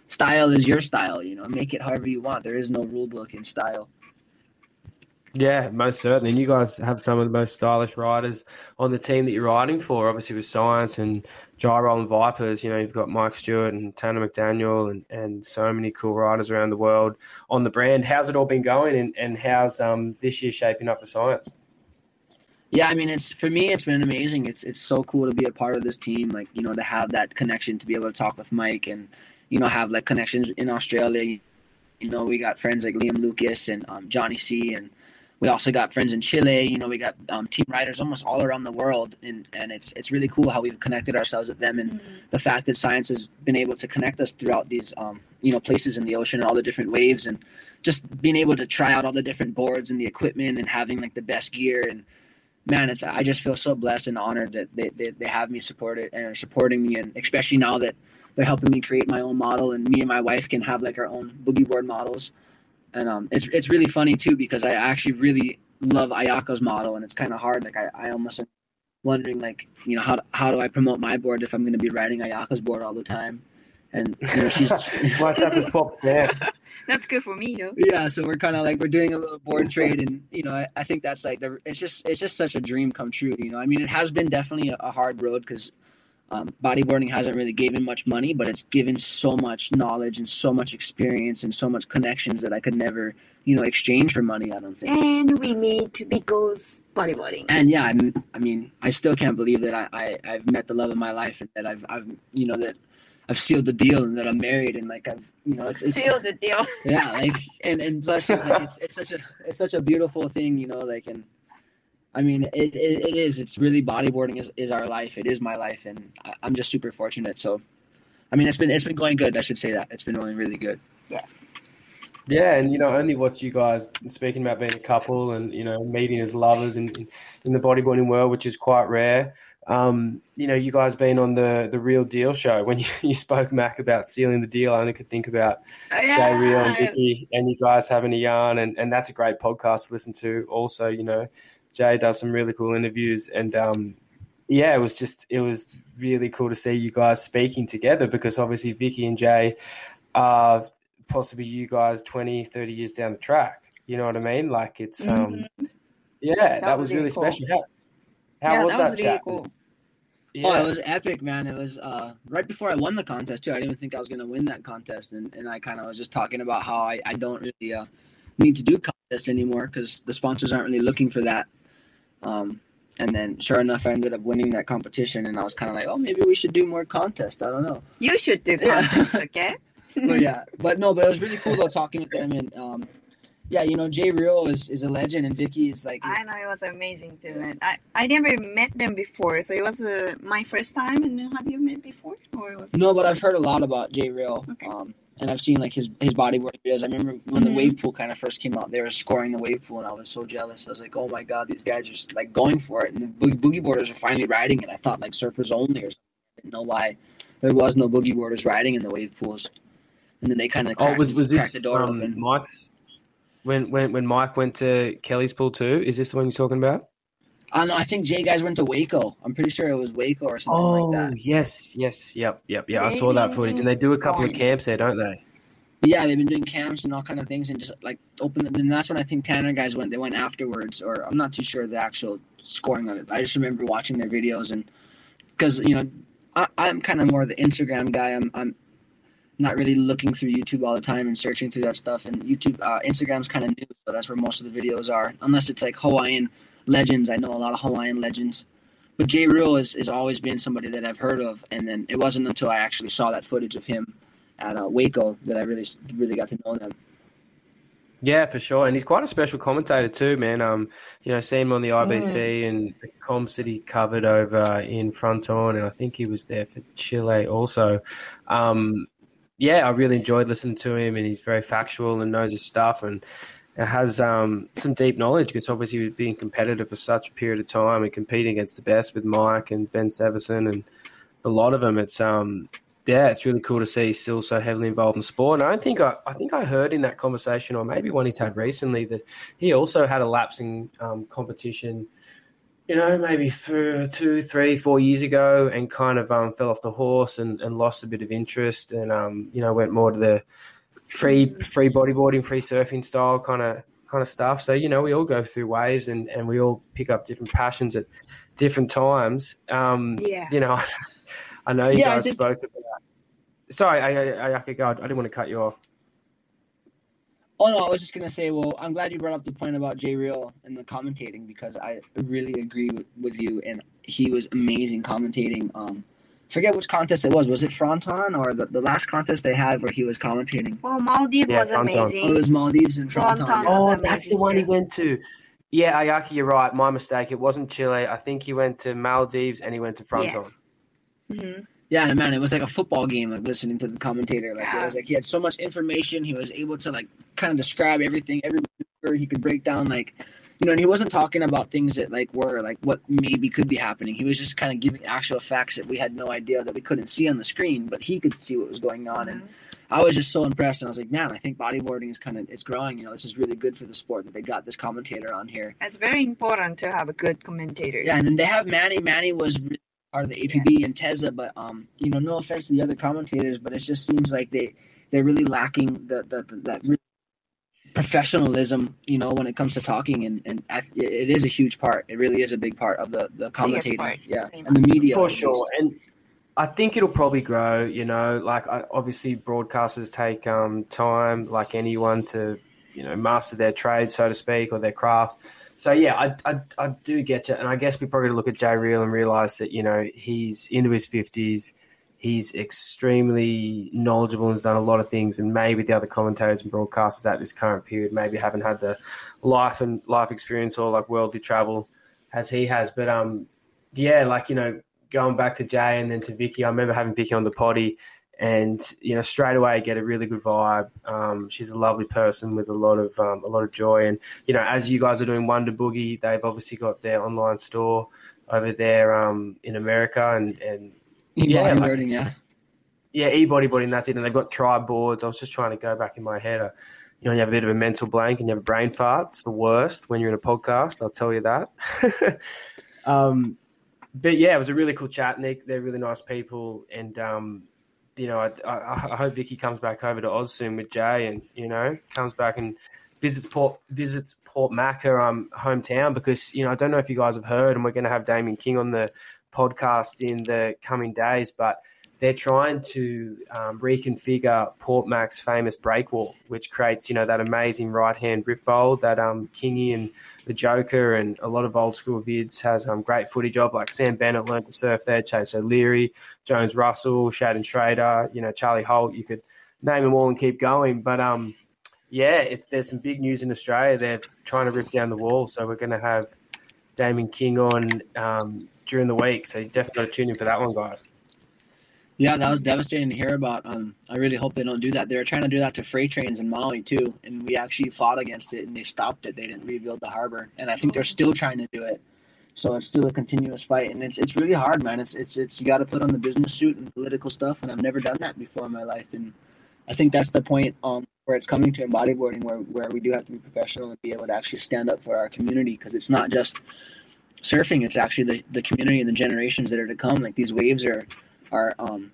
style is your style, you know, make it however you want. There is no rule book in style. Yeah, most certainly. And you guys have some of the most stylish riders on the team that you're riding for. Obviously, with Science and Gyro and Vipers, you know, you've got Mike Stewart and Tanner McDaniel and, and so many cool riders around the world on the brand. How's it all been going and, and how's um, this year shaping up for Science? Yeah, I mean, it's for me, it's been amazing. It's it's so cool to be a part of this team. Like you know, to have that connection, to be able to talk with Mike, and you know, have like connections in Australia. You know, we got friends like Liam Lucas and um, Johnny C, and we also got friends in Chile. You know, we got um, team riders almost all around the world, and and it's it's really cool how we've connected ourselves with them, and the fact that science has been able to connect us throughout these um, you know places in the ocean and all the different waves, and just being able to try out all the different boards and the equipment and having like the best gear and man, it's I just feel so blessed and honored that they, they, they have me supported and are supporting me, and especially now that they're helping me create my own model, and me and my wife can have like our own boogie board models, and um, it's it's really funny too because I actually really love Ayaka's model, and it's kind of hard. Like I, I almost am wondering like you know how how do I promote my board if I'm going to be riding Ayaka's board all the time, and you know she's Might have to swap there. That's good for me, though. yeah so we're kind of like we're doing a little board trade and you know I, I think that's like the it's just it's just such a dream come true you know i mean it has been definitely a, a hard road because um, bodyboarding hasn't really given much money but it's given so much knowledge and so much experience and so much connections that i could never you know exchange for money i don't think And we meet because bodyboarding. and yeah I'm, i mean i still can't believe that I, I i've met the love of my life and that i've i've you know that i've sealed the deal and that i'm married and like i've you know it's, it's Seal the deal. yeah like and and plus it's, like, it's it's such a it's such a beautiful thing you know like and i mean it, it, it is it's really bodyboarding is, is our life it is my life and I, i'm just super fortunate so i mean it's been it's been going good i should say that it's been going really good Yes. Yeah, and you know, only watch you guys speaking about being a couple and you know meeting as lovers in in the bodyboarding world, which is quite rare. Um, you know, you guys being on the the Real Deal show when you, you spoke Mack about sealing the deal, I only could think about Jay Reale and Vicky and you guys having a yarn, and and that's a great podcast to listen to. Also, you know, Jay does some really cool interviews, and um, yeah, it was just it was really cool to see you guys speaking together because obviously Vicky and Jay are possibly you guys 20 30 years down the track. You know what i mean? Like it's um yeah that, That was was really really cool. special. How, how yeah, was that that, was really chat? cool. yeah. oh it was epic man. It was uh right before i won the contest too. I didn't even think i was gonna win that contest and, and i kind of was just talking about how i, I don't really uh need to do contests anymore because the sponsors aren't really looking for that um and then sure enough i ended up winning that competition and i was kind of like oh maybe we should do more contests i don't know You should do Yeah. contests, okay? but yeah, but no, but it was really cool though talking with them and um, yeah, you know, Jay Reale is, is a legend and Vicky is like I know it was amazing too, and I I never met them before, so it was uh, my first time. And have you met before, or was no, but? I've heard a lot about Jay Reale. Okay. Um, and I've seen like his his bodyboarding videos. I remember when the wave pool kind of first came out, they were scoring the wave pool, and I was so jealous. I was like, oh my god, these guys are like going for it, and the boogie, boogie boarders are finally riding it. I thought like surfers only or something. I didn't know why there was no boogie boarders riding in the wave pools. And then they kind of oh was was this the door um, open. mike's when when when mike went to kelly's pool too is this the one you're talking about Oh no, I think Jay guys went to Waco. I'm pretty sure it was Waco or something oh like that. yes yes yep yep yeah i saw that footage and they do a couple of camps there don't they Yeah, they've been doing camps and all kind of things, and just like open. And that's when I think Tanner guys went. They went afterwards, or I'm not too sure the actual scoring of it. But I just remember watching their videos, and because you know, I, I'm kind of more the Instagram guy. I'm, I'm not really looking through YouTube all the time and searching through that stuff. And YouTube, uh, Instagram's kind of new, so that's where most of the videos are. Unless it's like Hawaiian legends, I know a lot of Hawaiian legends. But Jay Reale has, has always been somebody that I've heard of, and then it wasn't until I actually saw that footage of him at uh, Waco that I really really got to know them. Yeah, for sure, and he's quite a special commentator too, man. Um, you know, seeing him on the IBC mm. and the comps that he covered over in Fronton, and I think he was there for Chile also. Um, yeah, I really enjoyed listening to him, and he's very factual and knows his stuff, and has um, some deep knowledge because obviously being competitive for such a period of time and competing against the best with Mike and Ben Severson and a lot of them. It's um, yeah, it's really cool to see he's still so heavily involved in sport. And I think I, I think I heard in that conversation, or maybe one he's had recently, that he also had a lapsing um, competition you know, maybe through two, three, four years ago, and kind of um, fell off the horse and, and lost a bit of interest, and um, you know, went more to the free free bodyboarding, free surfing style kind of kind of stuff. So you know, we all go through waves, and and we all pick up different passions at different times. Um, yeah. You know, I know you yeah, guys spoke about. Sorry, I, I, I could go. I didn't want to cut you off. Oh no, I was just gonna say. Well, I'm glad you brought up the point about Jay Reale and the commentating because I really agree with, with you, and he was amazing commentating. Um, forget which contest it was. Was it Fronton or the, the last contest they had where he was commentating? Well, Maldives yeah, was Fronton. amazing. Oh, it was Maldives and Fronton. Fronton oh, that's the one he went to. Yeah, Ayaka, you're right. My mistake. It wasn't Chile. I think he went to Maldives and he went to Fronton. Yes. Mm-hmm. Yeah, man, it was like a football game. Like listening to the commentator, like yeah. it was like he had so much information. He was able to like kind of describe everything, every he could break down like, you know, and he wasn't talking about things that like were like what maybe could be happening. He was just kind of giving actual facts that we had no idea that we couldn't see on the screen, but he could see what was going on. And I was just so impressed, and I was like, man, I think bodyboarding is kind of it's growing. You know, this is really good for the sport that they got this commentator on here. It's very important to have a good commentator. Yeah, and then they have Manny. Manny was really part of the APB yes. and Teza, but um, you know, no offense to the other commentators, but it just seems like they they're really lacking the, the, the that really professionalism, you know, when it comes to talking, and and it is a huge part. It really is a big part of the the commentating, yeah, and the media for sure. And I think it'll probably grow. You know, like obviously broadcasters take um, time, like anyone, to you know master their trade, so to speak, or their craft. So yeah, I, I, I do get you, and I guess we probably look at Jay Reale and realize that you know he's into his fifties, he's extremely knowledgeable and has done a lot of things, and maybe the other commentators and broadcasters at this current period maybe haven't had the life and life experience or like worldly travel as he has. But um, yeah, like you know, going back to Jay and then to Vicky, I remember having Vicky on the potty and you know straight away get a really good vibe. Um, she's a lovely person with a lot of um, a lot of joy, and you know as you guys are doing Wonder Boogie, they've obviously got their online store over there um, in America, and and yeah, like yeah, yeah, e bodyboarding. That's it, and they've got tribe boards. I was just trying to go back in my head. Uh, you know, you have a bit of a mental blank and you have a brain fart. It's the worst when you're in a podcast. I'll tell you that. um, but yeah, it was a really cool chat. Nick, they're really nice people, and um, you know, I, I, I, hope Vicky comes back over to Oz soon with Jay, and you know, comes back and visits Port visits Port Mac, her um, hometown, because you know, I don't know if you guys have heard, and we're going to have Damien King on the podcast in the coming days, but they're trying to um, reconfigure Port Mac's famous breakwall, which creates, you know, that amazing right hand rip bowl that um, Kingy and the Joker and a lot of old school vids has um, great footage of. Like Sam Bennett learned to surf there, Chase O'Leary, Jones Russell, Shadon Schrader, you know, Charlie Holt. You could name them all and keep going. But um, yeah, it's there's some big news in Australia. They're trying to rip down the wall, so we're going to have Damien King on um, during the week. So definitely tune in for that one, guys. Yeah, that was devastating to hear about. Um, I really hope they don't do that. They were trying to do that to freight trains in Maui too, and we actually fought against it, and they stopped it. They didn't rebuild the harbor, and I think they're still trying to do it. So it's still a continuous fight, and it's it's really hard, man. It's it's it's you got to put on the business suit and political stuff, and I've never done that before in my life, and I think that's the point um, where it's coming to in bodyboarding, where where we do have to be professional and be able to actually stand up for our community, because it's not just surfing; it's actually the the community and the generations that are to come. Like these waves are are um,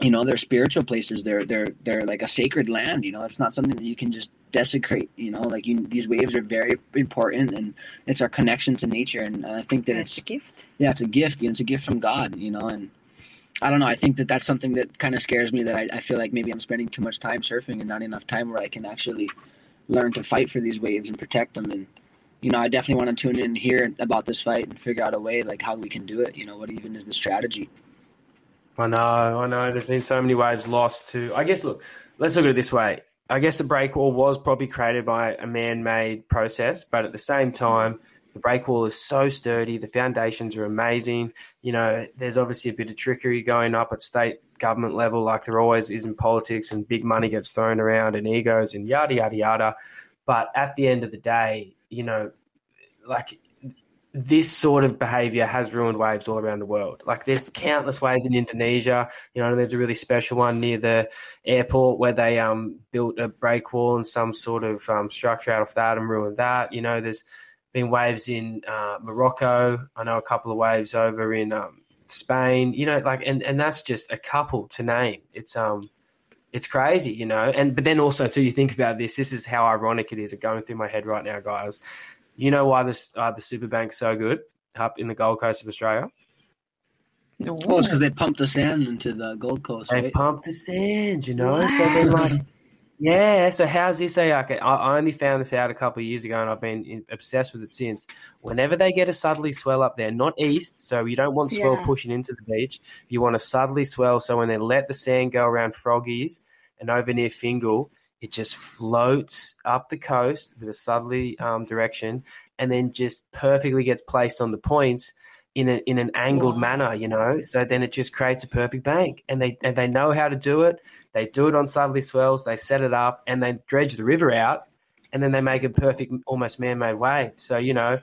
you know they're spiritual places they're they're they're like a sacred land you know it's not something that you can just desecrate you know like you, these waves are very important and it's our connection to nature and, and i think that it's, it's, a gift yeah it's a gift you know, it's a gift from god you know and I don't know. I think that that's something that kind of scares me. That I, I feel like maybe I'm spending too much time surfing and not enough time where I can actually learn to fight for these waves and protect them. And you know, I definitely want to tune in and hear about this fight and figure out a way like how we can do it. You know, what even is the strategy? I know, I know. There's been so many waves lost to. I guess. Look, let's look at it this way. I guess the break wall was probably created by a man-made process, but at the same time, the break wall is so sturdy. The foundations are amazing. You know, there's obviously a bit of trickery going up at state government level, like there always is in politics, and big money gets thrown around and egos and yada yada yada. But at the end of the day, you know, like this sort of behavior has ruined waves all around the world. Like there's countless waves in Indonesia. You know, there's a really special one near the airport where they um, built a break wall and some sort of um, structure out of that and ruined that. You know, there's been waves in uh, Morocco. I know a couple of waves over in um, Spain. You know, like and and that's just a couple to name. It's um it's crazy, you know. And but then also too, you think about this. This is how ironic it is. going through my head right now, guys. You know why this uh, the Super Bank's so good up in the Gold Coast of Australia? Well, it's because they pump the sand into the Gold Coast. They right? pump the sand, you know. So they're like, yeah. So how's this, Ayaka? I, I only found this out a couple of years ago, and I've been obsessed with it since. Whenever they get a southerly swell up there, not east, so you don't want swell Yeah. pushing into the beach. You want a southerly swell, so when they let the sand go around Froggies and over near Fingal, it just floats up the coast with a southerly um, direction, and then just perfectly gets placed on the points in a, in an angled Wow. manner, you know. So then it just creates a perfect bank, and they and they know how to do it. They do it on southerly swells. They set it up, and they dredge the river out, and then they make a perfect, almost man-made wave. So you know,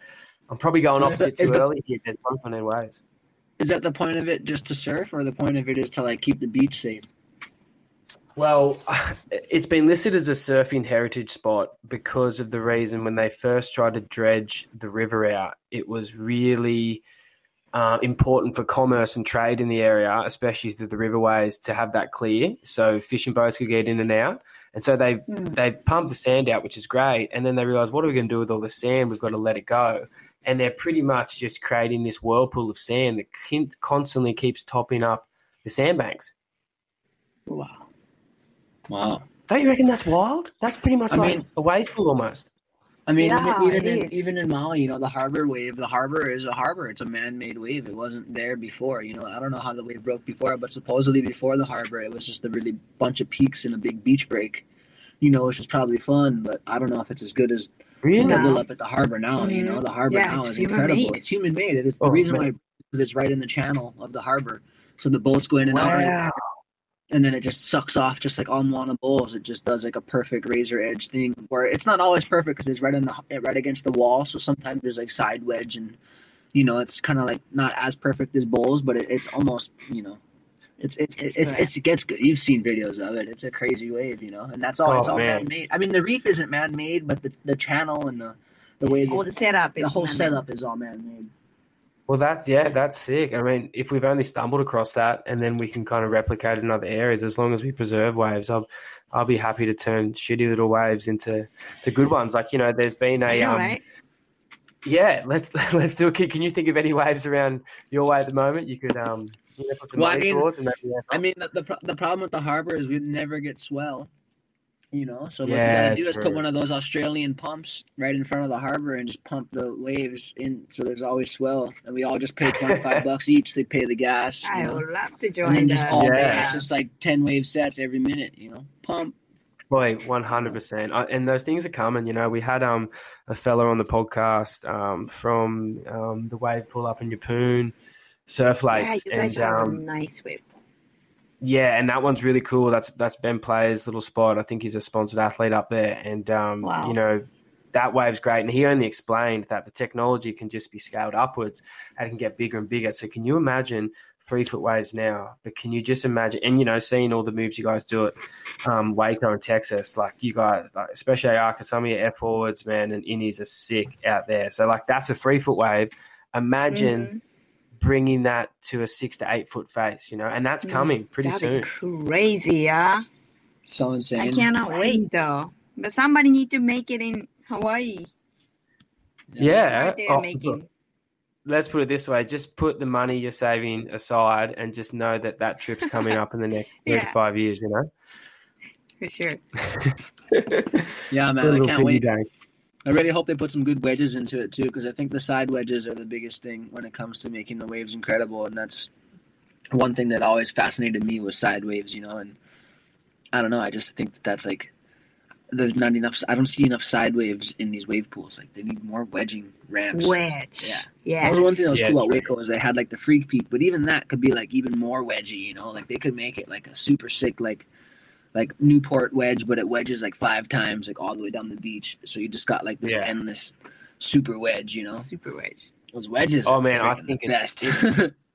I'm probably going off a bit too the- early here. There's one on their waves. Is that the point of it, just to surf, or the point of it is to like keep the beach safe? Well, it's been listed as a surfing heritage spot because of the reason when they first tried to dredge the river out, it was really uh, important for commerce and trade in the area, especially through the riverways, to have that clear so fishing boats could get in and out. And so they've Hmm. they've pumped the sand out, which is great. And then they realized, what are we going to do with all the sand? We've got to let it go. And they're pretty much just creating this whirlpool of sand that constantly keeps topping up the sandbanks. Wow. Wow. Don't you reckon that's wild? That's pretty much I like mean- a wave pool almost. I mean, Yeah, even even in, is. even in Maui, you know, the harbor wave. The harbor is a harbor. It's a man-made wave. It wasn't there before. You know, I don't know how the wave broke before, but supposedly before the harbor, it was just a really bunch of peaks and a big beach break. You know, which was probably fun, but I don't know if it's as good as Really? the up at the harbor now. You mm-hmm. know, the harbor Yeah, now it's is human incredible. made. It's human made. It's the Oh, reason man. why because it's right in the channel of the harbor, so the boats go in and out. right Wow. And then it just sucks off just like on Moana Bowls. It just does like a perfect razor edge thing where it's not always perfect because it's right on the right against the wall. So sometimes there's like side wedge and you know it's kind of like not as perfect as bowls, but it, it's almost you know. It's it's it's, It's it's, good. it gets good. You've seen videos of it. It's a crazy wave, you know, and that's all. Oh, it's Oh, all man. man made. I mean, the reef isn't man made, but the, the channel and the the way All the, the setup is the whole man-made. setup is all man made. Well, that's yeah, that's sick. I mean, if we've only stumbled across that, and then we can kind of replicate it in other areas, as long as we preserve waves, I'll I'll be happy to turn shitty little waves into to good ones. Like you know, there's been a know, um, right? yeah. Let's let's do a kick. Can you think of any waves around your way at the moment? You could um you know, put some Well, I mean- towards and maybe I mean, the, the the problem with the harbor is we never get swell. You know, so what Yeah, you gotta do is true. put one of those Australian pumps right in front of the harbor and just pump the waves in, so there's always swell, and we all just pay twenty five bucks each. They pay the gas, you I know? would love to and join then just that. all day. Yeah. It's just like ten wave sets every minute. You know, pump. Boy, one hundred percent, and those things are coming. You know, we had um a fella on the podcast um from um the wave pull up in Yeppoon, surf yeah, you guys and have um a nice whip. Yeah, and that one's really cool. That's that's Ben Player's little spot. I think he's a sponsored athlete up there, and um Wow. you know that wave's great. And he only explained that the technology can just be scaled upwards and it can get bigger and bigger. So can you imagine three foot waves now? But can you just imagine? And you know, seeing all the moves you guys do at um, Waco and Texas, like you guys, like, especially Ayaka, some of your F forwards, man, and innies are sick out there. So like that's a three foot wave. Imagine Mhm. Bringing that to a six to eight foot face, you know, and that's coming pretty That'd soon. be crazy, yeah. So insane. I cannot wait though. But somebody need to make it in Hawaii. Yeah. Right there Oh, making. let's put it this way: just put the money you're saving aside, and just know that that trip's coming up in the next three to Yeah. five years. You know. For sure. Yeah, man, I little can't wait. bank. I really hope they put some good wedges into it too, because I think the side wedges are the biggest thing when it comes to making the waves incredible, and that's one thing that always fascinated me was side waves, you know. And I don't know, I just think that that's like there's not enough. I don't see enough side waves in these wave pools. Like they need more wedging ramps. Wedge. Yeah. Yeah. That was one thing that was Yeah, cool about. Waco is they had like the freak peak, but even that could be like even more wedgy, you know. Like they could make it like a super sick like like Newport wedge, but it wedges like five times like all the way down the beach. So you just got like this Yeah. endless super wedge, you know. Super wedge. Those wedges. Oh, are man, I think the it's- best.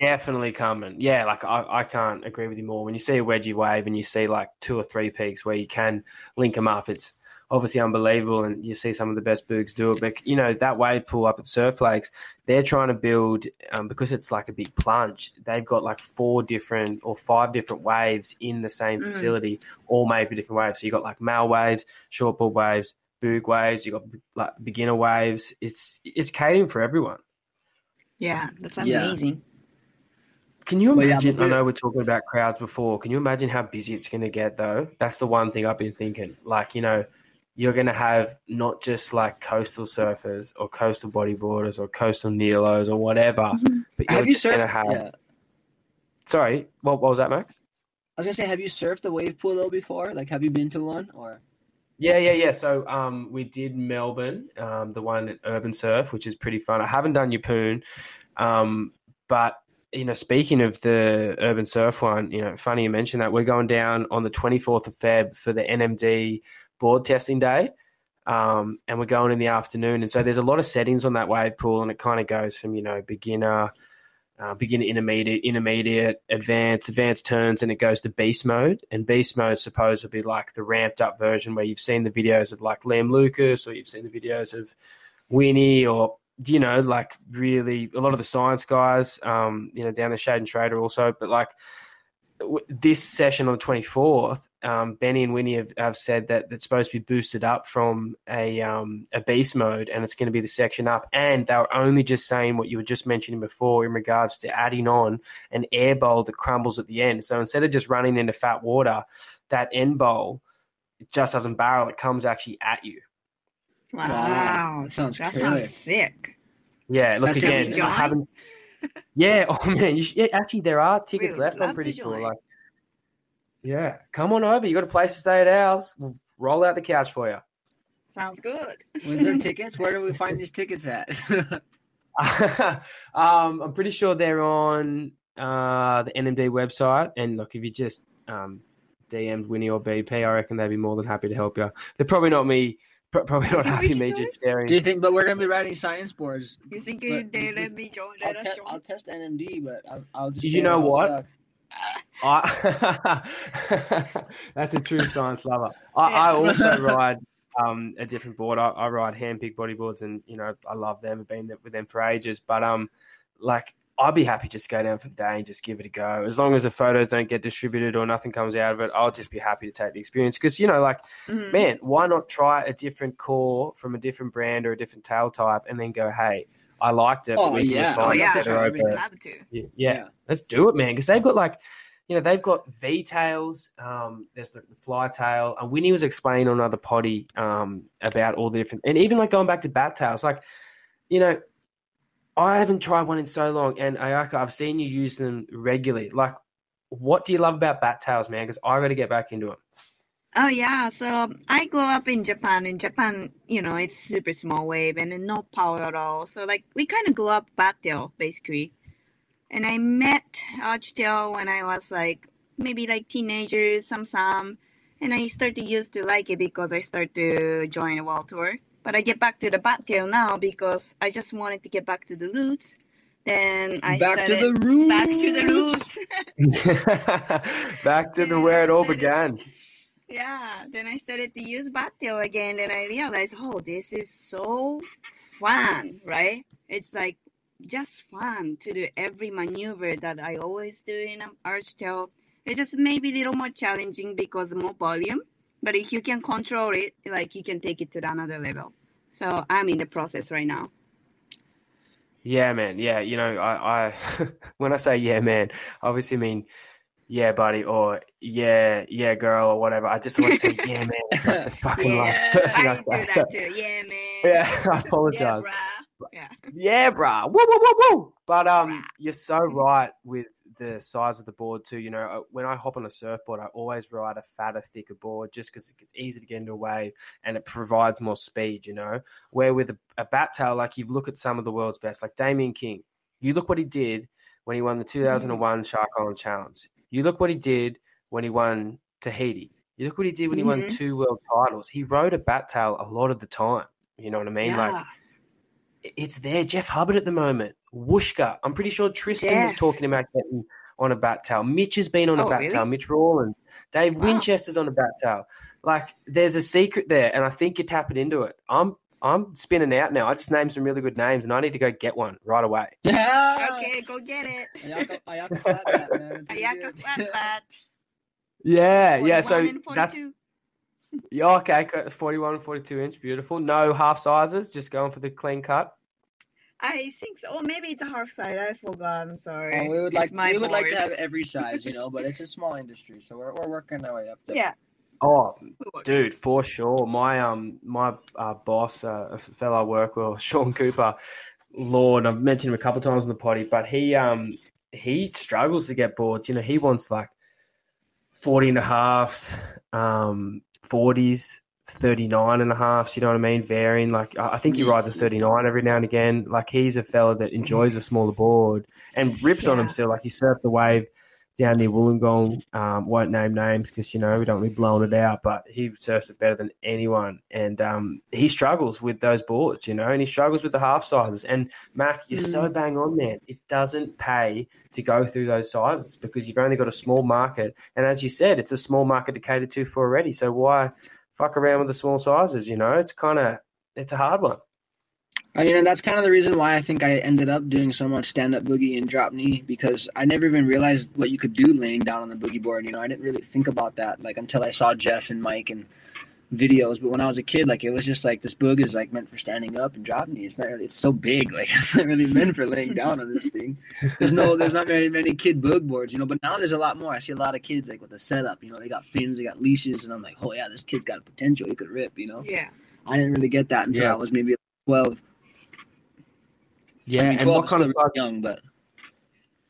Definitely coming. Yeah, like I, I can't agree with you more. When you see a wedgie wave and you see like two or three peaks where you can link them up, it's obviously unbelievable. And you see some of the best boogs do it. But you know that wave pool up at Surf Lakes, they're trying to build um, because it's like a big plunge. They've got like four different or five different waves in the same Mhm. facility, all made for different waves. So you got like mal waves, short board waves, boog waves. You got like beginner waves. It's it's catering for everyone. Yeah, that's Yeah. amazing. Can you Well, yeah, imagine? I know we're talking about crowds before. Can you imagine how busy it's going to get, though? That's the one thing I've been thinking. Like, you know, you're going to have not just like coastal surfers or coastal bodyboarders or coastal Nilos or whatever, but you're have you just going to have. Yeah. Sorry, what, what was that, Max? I was gonna say, have you surfed a wave pool though before? Like, have you been to one or? Yeah, yeah, yeah. So um, we did Melbourne, um, the one at Urban Surf, which is pretty fun. I haven't done Yeppoon, um, but you know, speaking of the Urban Surf one, you know, funny you mentioned that we're going down on the 24th of Feb for the NMD board testing day. Um, and we're going in the afternoon. And so there's a lot of settings on that wave pool, and it kind of goes from, you know, beginner, uh, beginner, intermediate, intermediate, advanced, advanced turns, and it goes to beast mode. And beast mode suppose would be like the ramped up version where you've seen the videos of like Liam Lucas or you've seen the videos of Winnie or you know, like really a lot of the science guys, um, you know, down the Shade and Trader also. But like this session on the 24th, um, Benny and Winnie have, have said that it's supposed to be boosted up from a um, a beast mode, and it's going to be the section up. And they were only just saying what you were just mentioning before in regards to adding on an air bowl that crumbles at the end. So instead of just running into fat water, that end bowl it just doesn't barrel; it comes actually at you. Wow. that sounds That killer. sounds sick. Yeah, look That's gonna again. I haven't. Yeah, oh man, you should, yeah, actually there are tickets would left. I'm pretty sure. Like, yeah, come on over. You got a place to stay at ours. We'll roll out the couch for you. Sounds good. Was there tickets? Where do we find these tickets at? um, I'm pretty sure they're on uh, the NMD website. And look, if you just um, DM'd Winnie or BP, I reckon they'd be more than happy to help you. They're probably not me. Probably not happy me do just sharing. do you think? But we're gonna be riding science boards. You think But- they let me join? I'll, Let us te- I'll test NMD, but I'll, I'll just. You know what? suck. I, that's a true science lover. I, I also ride um, a different board. I, I ride handpicked bodyboards, and you know I love them. I've been with them for ages. But um, like I'd be happy just to go down for the day and just give it a go. As long as the photos don't get distributed or nothing comes out of it, I'll just be happy to take the experience. Because you know, like Mhm. man, why not try a different core from a different brand or a different tail type, and then go, hey, I liked it. Oh, but we can yeah. Oh yeah, better try over- everything. to. yeah, yeah. let's do it, man. Because they've got like, you know, they've got V tails. Um, there's the, the fly tail, and Winnie was explaining on another potty um, about all the different, and even like going back to bat tails. Like, you know, I haven't tried one in so long, and Ayaka, I've seen you use them regularly. Like, what do you love about bat tails, man? Because I got to get back into them. Oh yeah, so I grew up in Japan. In Japan, you know, it's super small wave and then no power at all. So like we kind of grew up battail basically. And I met Archtail when I was like maybe like teenagers, some some, and I started to used to like it because I started to join a world tour. But I get back to the battail now because I just wanted to get back to the roots. Then I back to the roots. back to the roots. back to the where it all began. Yeah, then I started to use Battail again, and I realized, oh, this is so fun, right? It's like just fun to do every maneuver that I always do in an arch tail. It's just maybe a little more challenging because more volume, but if you can control it, like you can take it to another level. So I'm in the process right now. Yeah, man. Yeah, you know, I, I when I say yeah, man, I obviously mean yeah, buddy, or yeah, yeah, girl, or whatever. I just want to say yeah, man. Like fucking Yeah, last person I I do that too. Yeah, man. Yeah, I apologize. Yeah, bruh. Yeah. Bruh. Woo, woo, woo, woo. But um, Bruh. you're so right with the size of the board too. You know, uh, when I hop on a surfboard, I always ride a fatter, thicker board just because it's easy to get into a wave and it provides more speed. You know, where with a, a bat tail, like you look at some of the world's best, like Damien King. You look what he did when he won the 2001 Shark Island Challenge. You look what he did when he won Tahiti. You look what he did when he won Mhm. two world titles. He rode a bat tail a lot of the time. You know what I mean? Like it's there. Jeff Hubbard at the moment. Wooshka. I'm pretty sure Tristan was Jeff. talking about getting on a bat tail. Mitch has been on a Oh, bat really? tail. Mitch Rawlins. Dave Wow. Winchester's on a bat tail. Like there's a secret there, and I think you're tapping into it. I'm I'm spinning out now. I just named some really good names, and I need to go get one right away. Yeah. Okay, go get it. Ayaka, Ayaka flat bat, man. Pretty Ayaka good. flat bat. Yeah, yeah. So and that's 42. yeah, okay. co- 41 42 inch, beautiful. No half sizes, just going for the clean cut. I think so. Or maybe it's a half side. I forgot. I'm sorry. Oh, we would It's like my we would like to have every size, you know, but it's a small industry, so we're, we're working our way up there. Yeah. Oh. Dude, for sure. My um my uh, boss, uh, a fellow I work with, Sean Cooper, Lord, I've mentioned him a couple times on the potty, but he um he struggles to get boards. You know, he wants like 40 and a halves, um, 40s, 39 and a halves, you know what I mean? Varying. Like, I think he rides a 39 every now and again. Like, he's a fella that enjoys a smaller board and rips on Yeah. him still. Like, he surfed the wave down near Wollongong. Um, won't name names because, you know, we don't be blowing it out, but he surfs it better than anyone. And um, he struggles with those boards, you know, and he struggles with the half sizes. And Mac, you're so bang on, man. It doesn't pay to go through those sizes because you've only got a small market. And as you said, it's a small market to cater to for already. So why fuck around with the small sizes? You know, it's kind of it's a hard one. I mean, and that's kind of the reason why I think I ended up doing so much stand up boogie and drop knee because I never even realized what you could do laying down on the boogie board. You know, I didn't really think about that like until I saw Jeff and Mike and videos. But when I was a kid, like it was just like this boog is like meant for standing up and drop knee. It's not really. It's so big. Like it's not really meant for laying down on this thing. There's no. There's not very many kid boog boards. You know, but now there's a lot more. I see a lot of kids like with a setup. You know, they got fins, they got leashes, and I'm like, oh yeah, this kid's got a potential. He could rip. You know. Yeah. I didn't really get that until Yeah. I was maybe 12. Yeah, I mean, and 12 what kind of size? young, but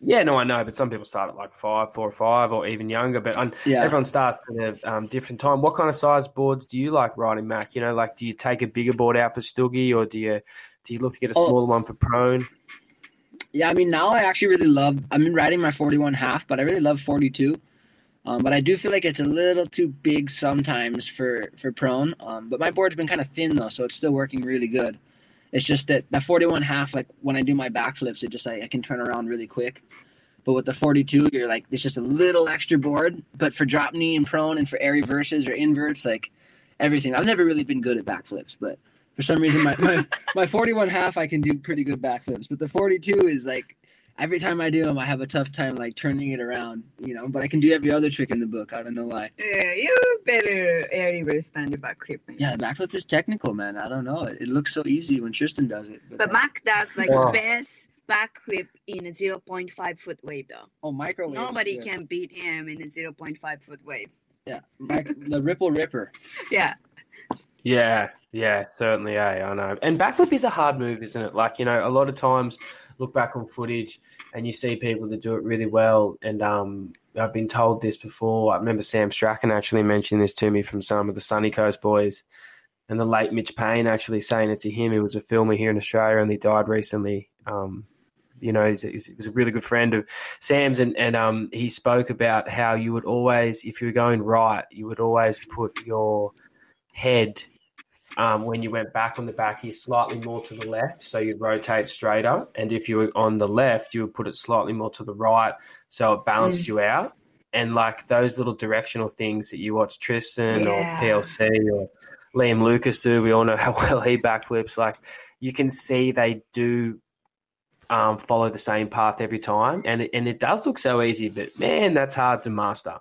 Yeah, no, I know, but some people start at like five, four or five, or even younger. But yeah. everyone starts at a um, different time. What kind of size boards do you like riding, Mack? You know, like do you take a bigger board out for Stuggy, or do you do you look to get a Oh. smaller one for prone? Yeah, I mean, now I actually really love. I've been riding my 41 half, but I really love 42. Um, but I do feel like it's a little too big sometimes for for prone. Um, but my board's been kind of thin though, so it's still working really good. It's just that the 41 half, like when I do my backflips, it just I, I can turn around really quick. But with the 42, you're like it's just a little extra board. But for drop knee and prone and for air reverses or inverts, like everything, I've never really been good at backflips, but for some reason my, my, my 41 half I can do pretty good backflips, but the 42 is like every time I do them I have a tough time like turning it around, you know. But I can do every other trick in the book. I don't know why. Yeah, you better air reverse than the back creep. Yeah, the backflip is technical, man. I don't know. It, it looks so easy when Tristan does it. But Mack does like Wow. best backflip in a 0.5 foot wave though. oh, microwave. Nobody can beat him in a 0.5 foot wave. Yeah, mic- the Ripple Ripper. Yeah. Yeah, yeah, certainly. Yeah, I know. And backflip is a hard move, isn't it? Like you know, a lot of times look back on footage and you see people that do it really well. And um, I've been told this before. I remember Sam Strachan actually mentioned this to me from some of the Sunny Coast boys, and the late Mitch Payne actually saying it to him. He was a filmer here in Australia, and he died recently. Um, you know, he was a really good friend of Sam's, and and um, he spoke about how you would always, if you were going right, you would always put your head um, when you went back on the back here slightly more to the left, so you'd rotate straighter. And if you were on the left, you would put it slightly more to the right, so it balanced you out. And like those little directional things that you watch Tristan Yeah. or PLC or Liam Lucas do, we all know how well he backflips. Like you can see they do um, follow the same path every time, and it, and it does look so easy, but man, that's hard to master.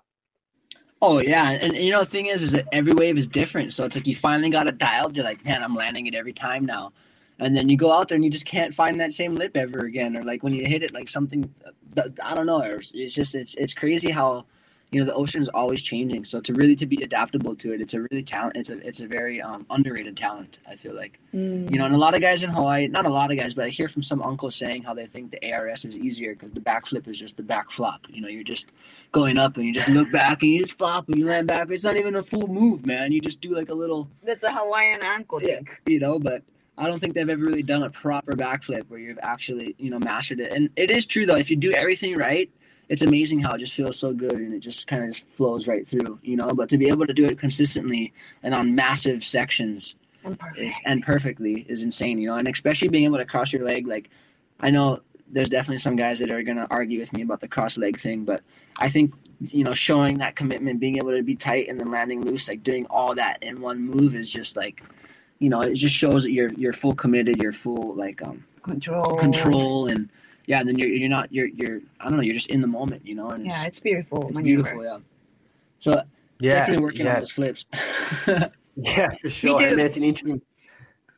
Oh yeah, and, and you know the thing is, is that every wave is different. So it's like you finally got it dialed. You're like, man, I'm landing it every time now. and then you go out there and you just can't find that same lip ever again, or like when you hit it, like something, uh, I don't know. It's just it's it's crazy how you know the ocean is always changing so to really to be adaptable to it it's a really talent it's a it's a very um, underrated talent i feel like Mm. you know and a lot of guys in hawaii not a lot of guys but i hear from some uncles saying how they think the ars is easier because the backflip is just the back flop you know you're just going up and you just look back and you just flop and you land back it's not even a full move man you just do like a little That's a Hawaiian ankle Yeah. thing. you know, but I don't think they've ever really done a proper backflip where you've actually, you know, mastered it. And it is true though, if you do everything right, it's amazing how it just feels so good and it just kind of just flows right through, you know. But to be able to do it consistently and on massive sections And perfect. is and perfectly is insane, you know. And especially being able to cross your leg, like I know there's definitely some guys that are gonna argue with me about the cross leg thing, but I think you know showing that commitment, being able to be tight and then landing loose, like doing all that in one move is just like, you know, it just shows that you're you're full committed, you're full like um control. control and yeah, then you're you're not you're you're I don't know, you're just in the moment, you know, and it's Yeah, it's beautiful. it's maneuver. beautiful, yeah. So Yeah, definitely working yeah, on those flips. Yeah, for sure. too. I mean, it's an interesting.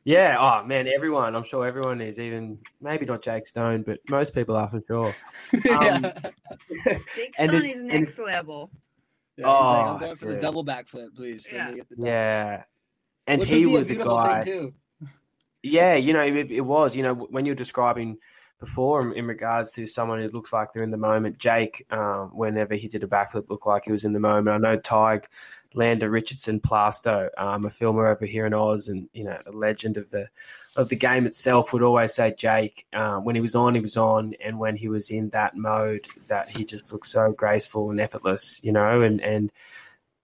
Yeah, oh man, everyone. I'm sure everyone is. Even maybe not Jake Stone, but most people are for sure. Um, Jake And Stone it- is and- next level. Yeah, he's like, Oh, I'm going for the dude. double backflip, please. Yeah. get the double. Yeah, and Which he would be was a beautiful guy. thing too. Yeah, you know, it, it was. You know, when you're describing before in, in regards to someone who looks like they're in the moment, Jake, um, whenever he did a backflip, looked like he was in the moment. I know Tig, Lander Richardson, Plasto, um, a filmer over here in Oz, and you know, a legend of the of the game itself, would always say Jake, uh, when he was on, he was on, and when he was in that mode, that he just looked so graceful and effortless, you know, and and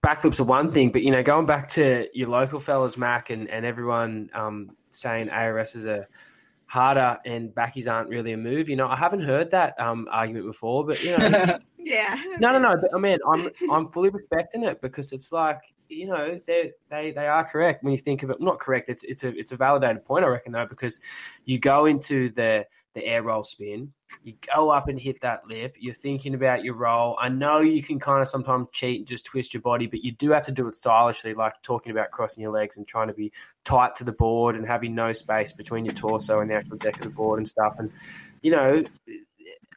backflips are one thing, but you know, going back to your local fellas, Mack, and, and everyone um, saying ARS is a harder and backies aren't really a move. You know, I haven't heard that um, argument before, but you know, Yeah. no, no, no. But, I mean, I'm I'm fully respecting it because it's like you know they they they are correct when you think of it. Not correct. It's it's a it's a validated point, I reckon, though, because you go into the the air roll spin, you go up and hit that lip. You're thinking about your roll. I know you can kind of sometimes cheat and just twist your body, but you do have to do it stylishly, like talking about crossing your legs and trying to be tight to the board and having no space between your torso and the actual deck of the board and stuff. And you know,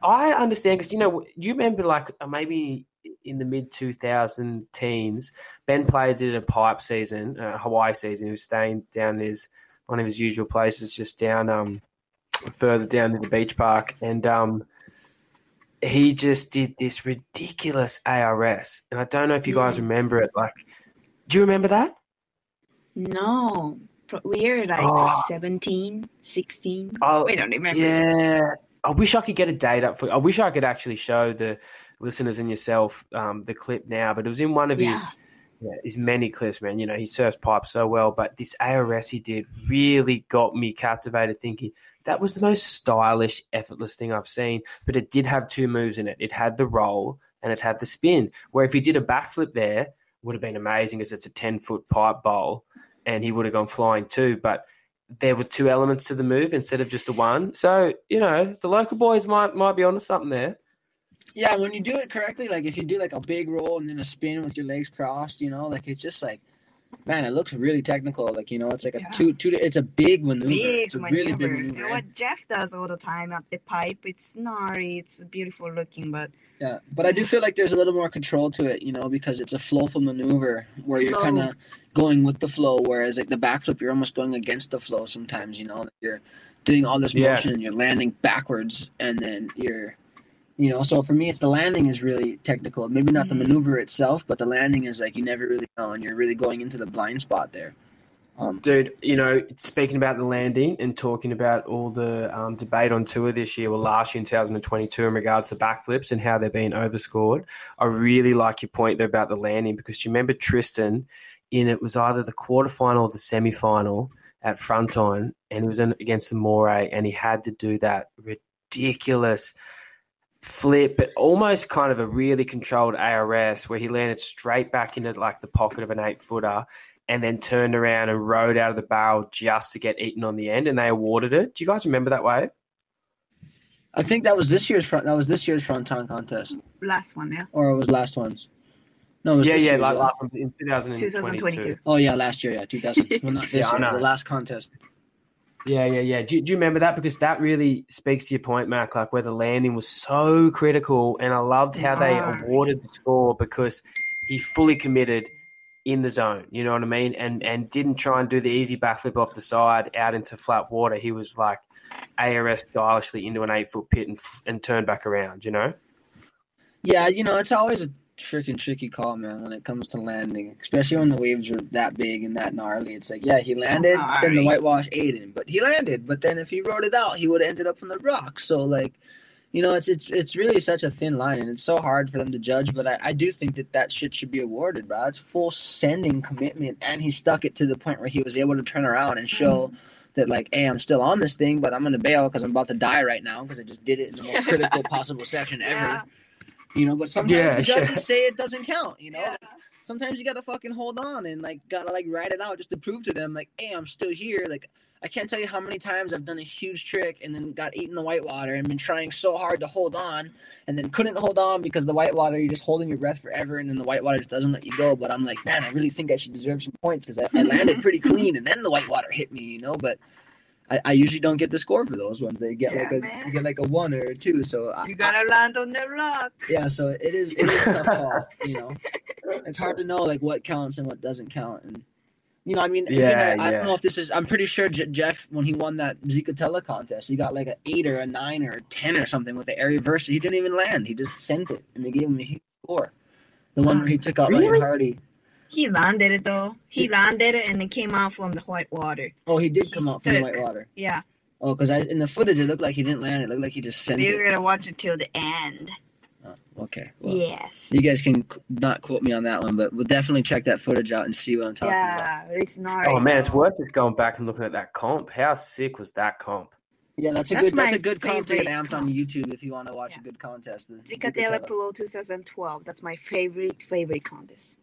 I understand because you know you remember like uh, maybe in the mid 2000 teens, Ben Player did a pipe season, a Hawaii season. He was staying down in his one of his usual places, just down um further down to the beach park, and um he just did this ridiculous ARS, and I don't know if you guys Mm. remember it. Like, do you remember that? No. We're like Oh. 17, 16. Oh, we don't remember. Yeah, I wish I could get a date up for. I wish I could actually show the listeners and yourself um, the clip now, but it was in one of Yeah. his yeah, his many clips, man. You know, he surfs pipe so well, but this ARS he did really got me captivated. Thinking that was the most stylish, effortless thing I've seen. But it did have two moves in it. It had the roll and it had the spin. Where if he did a backflip there, would have been amazing, because it's a ten foot pipe bowl, and he would have gone flying too. But there were two elements to the move instead of just a one. So you know, the local boys might might be onto something there. Yeah, when you do it correctly, like if you do like a big roll and then a spin with your legs crossed, you know, like it's just like, man, it looks really technical. Like you know, it's like a Yeah. two two. It's a big maneuver. Big it's a maneuver. really big And maneuver. what Jeff does all the time at the pipe, it's gnarly, it's beautiful looking, but Yeah, but I do feel like there's a little more control to it, you know, because it's a flowful maneuver where you're kind of going with the flow, whereas like the backflip, you're almost going against the flow sometimes, you know. You're doing all this Yeah. motion and you're landing backwards, and then you're, you know. So for me, it's the landing is really technical. Maybe not the Mhm. maneuver itself, but the landing is like you never really know, and you're really going into the blind spot there. Um, Dude, you know, speaking about the landing and talking about all the um, debate on tour this year, well, last year in 2022, in regards to backflips and how they're being overscored, I really like your point there about the landing because do you remember Tristan in it was either the quarterfinal or the semi-final at Fronton, and he was in, against Amaury, and he had to do that ridiculous flip, but almost kind of a really controlled ARS where he landed straight back into like the pocket of an eight footer and then turned around and rode out of the barrel just to get eaten on the end, and they awarded it. Do you guys remember that wave? I think that was this year's front. That was this year's front fronton contest, last one, yeah. or it was last one's. No, it was Yeah, this yeah, year's, like last one in 2022. 2022. Oh yeah, last year, yeah, 2000. Well, not this Yeah, year, the last contest. Yeah, yeah, yeah. Do, do you remember that? Because that really speaks to your point, Mack, Like where the landing was so critical, and I loved how they awarded the score because he fully committed in the zone. You know what I mean? And and didn't try and do the easy backflip off the side out into flat water. He was like ARS stylishly into an eight foot pit and and turned back around. You know? Yeah, you know, it's always a freaking tricky call, man, when it comes to landing, especially when the waves are that big and that gnarly. It's like, yeah, he landed, then the whitewash ate him, but he landed. But then if he rode it out, he would have ended up from the rock. So like, you know, it's it's it's really such a thin line, and it's so hard for them to judge. But I, I do think that that shit should be awarded, bro. It's full sending commitment, and he stuck it to the point where he was able to turn around and show. Mm-hmm. That like, hey, I'm still on this thing, but I'm gonna bail because I'm about to die right now because I just did it in the most critical possible section ever. Yeah. You know, but sometimes Yeah, the judges sure. say it doesn't count. You know, Yeah. sometimes you gotta fucking hold on and like gotta like ride it out just to prove to them like, hey, I'm still here. Like I can't tell you how many times I've done a huge trick and then got eaten the white water and been trying so hard to hold on and then couldn't hold on because the white water you're just holding your breath forever and then the white water just doesn't let you go. But I'm like, man, I really think I should deserve some points because I, I landed pretty clean and then the white water hit me. You know, but. I, I usually don't get the score for those ones. They get Yeah, like a man. you get like a one or a two. So I, You gotta land on the rock. yeah so it is it is a tough call you know it's hard to know like what counts and what doesn't count and you know i mean you Yeah, know, i yeah. don't know if this is i'm pretty sure J- jeff when he won that zicatella contest he got like an eight or a nine or a ten or something with the air reverse he didn't even land he just sent it and they gave him a huge score the one where he took out Really? Ryan Hardy. He landed it though. He landed it and it came out from the white water. Oh, he did come He out from the white water. Yeah. Oh, because in the footage it looked like he didn't land. It looked like he just sent You're gonna watch it till the end. Oh, okay. Well, yes. You guys can not quote me on that one, but we'll definitely check that footage out and see what I'm talking about. Yeah, it's not. Oh man, it's worth just going back and looking at that comp. How sick was that comp? Yeah, that's a That's good that's a good comp to get favorite amped on. YouTube if you want to watch Yeah. a good contest. The Zicatella Zicatella. Polo 2012. That's my favorite favorite contest.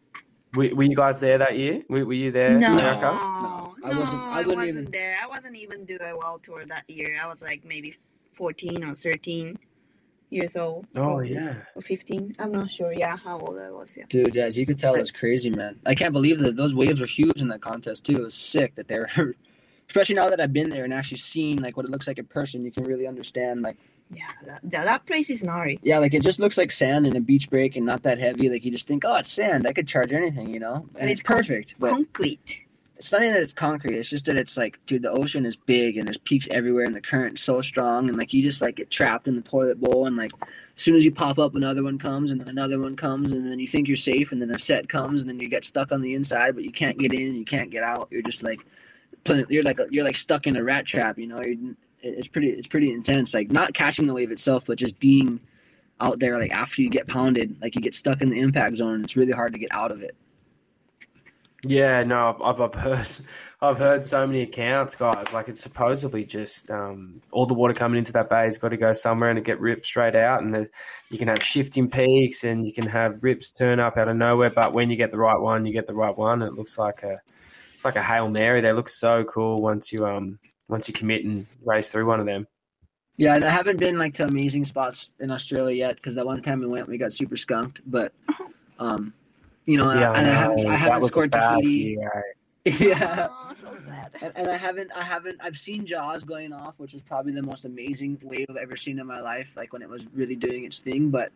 Were, were you guys there that year? Were, were you there, no, America? No, I no, wasn't- I I wasn't even- there. I wasn't even doing a world tour that year. I was like maybe 14 or 13 years old. Oh probably, yeah. Or 15. I'm not sure. Yeah, how old I was. Yeah. Dude, yeah, Zicatella is crazy, man. I can't believe that those waves were huge in that contest too. It was sick that they were, especially now that I've been there and actually seen like what it looks like in person. You can really understand like, Yeah, that, that, that place is gnarly. yeah, like it just looks like sand in a beach break and not that heavy. Like you just think, oh, it's sand. I could charge anything, you know, and And it's it's con- perfect. But Concrete. it's not even that it's concrete. It's just that it's like, dude, the ocean is big and there's peaks everywhere and the current's so strong and like you just like get trapped in the toilet bowl and like as soon as you pop up, another one comes and then another one comes and then you think you're safe and then a set comes and then you get stuck on the inside but you can't get in, and you can't get out. You're just like, you're like you're like stuck in a rat trap. You know, you're, it's pretty it's pretty intense. Like not catching the wave itself, but just being out there like after you get pounded, like you get stuck in the impact zone. It's really hard to get out of it. Yeah, no, I've, I've, heard, I've heard so many accounts, guys. Like it's supposedly just um, all the water coming into that bay has got to go somewhere and it get ripped straight out. And you can have shifting peaks and you can have rips turn up out of nowhere. But when you get the right one, you get the right one. It looks like a, it's like a hail mary. They look so cool once you um once you commit and race through one of them. Yeah, and I haven't been like to amazing spots in Australia yet because that one time we went, we got super skunked. But, um, you know, and, I, and I haven't. I haven't scored bad Tahiti. year, yeah, Oh, so sad. and, and I haven't, I haven't, I've seen Jaws going off, which is probably the most amazing wave I've ever seen in my life. Like when it was really doing its thing. But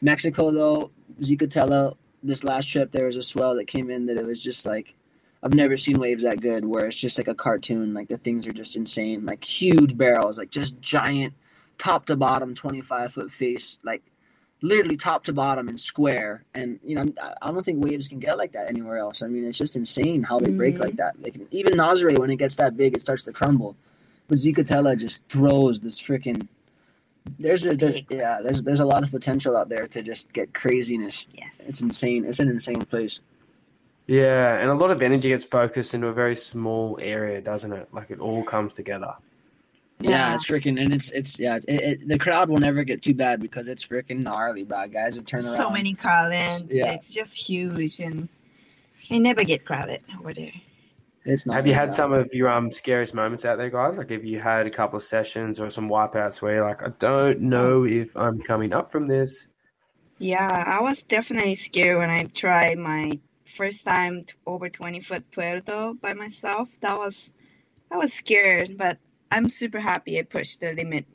Mexico, though, Zicatella, this last trip, there was a swell that came in that it was just like. I've never seen waves that good where it's just like a cartoon. Like the things are just insane. Like huge barrels, like just giant, top to bottom, 25 foot face, like literally top to bottom and square. And, you know, I- don't think waves can get like that anywhere else. I mean, it's just insane how they break Mhm. like that. Like even Nazare, when it gets that big, it starts to crumble. But Zicatella just throws this freaking. There's a there's, yeah there's there's a lot of potential out there to just get craziness. Yes. It's insane. It's an insane place. Yeah, and a lot of energy gets focused into a very small area, doesn't it? Like it all comes together. Yeah, Yeah. it's freaking, and it's it's yeah. It, it, the crowd will never get too bad because it's freaking gnarly, bro. Guys have turned around. so many crowded. Yeah. It's just huge and they never get crowded over there. It's not. Have you had some of your um scariest moments out there, guys? Like, have you had a couple of sessions or some wipeouts where you're like, I don't know if I'm coming up from this? Yeah, I was definitely scared when I tried my first time t- over 20 foot Puerto by myself. That was, I was scared, but I'm super happy I pushed the limit.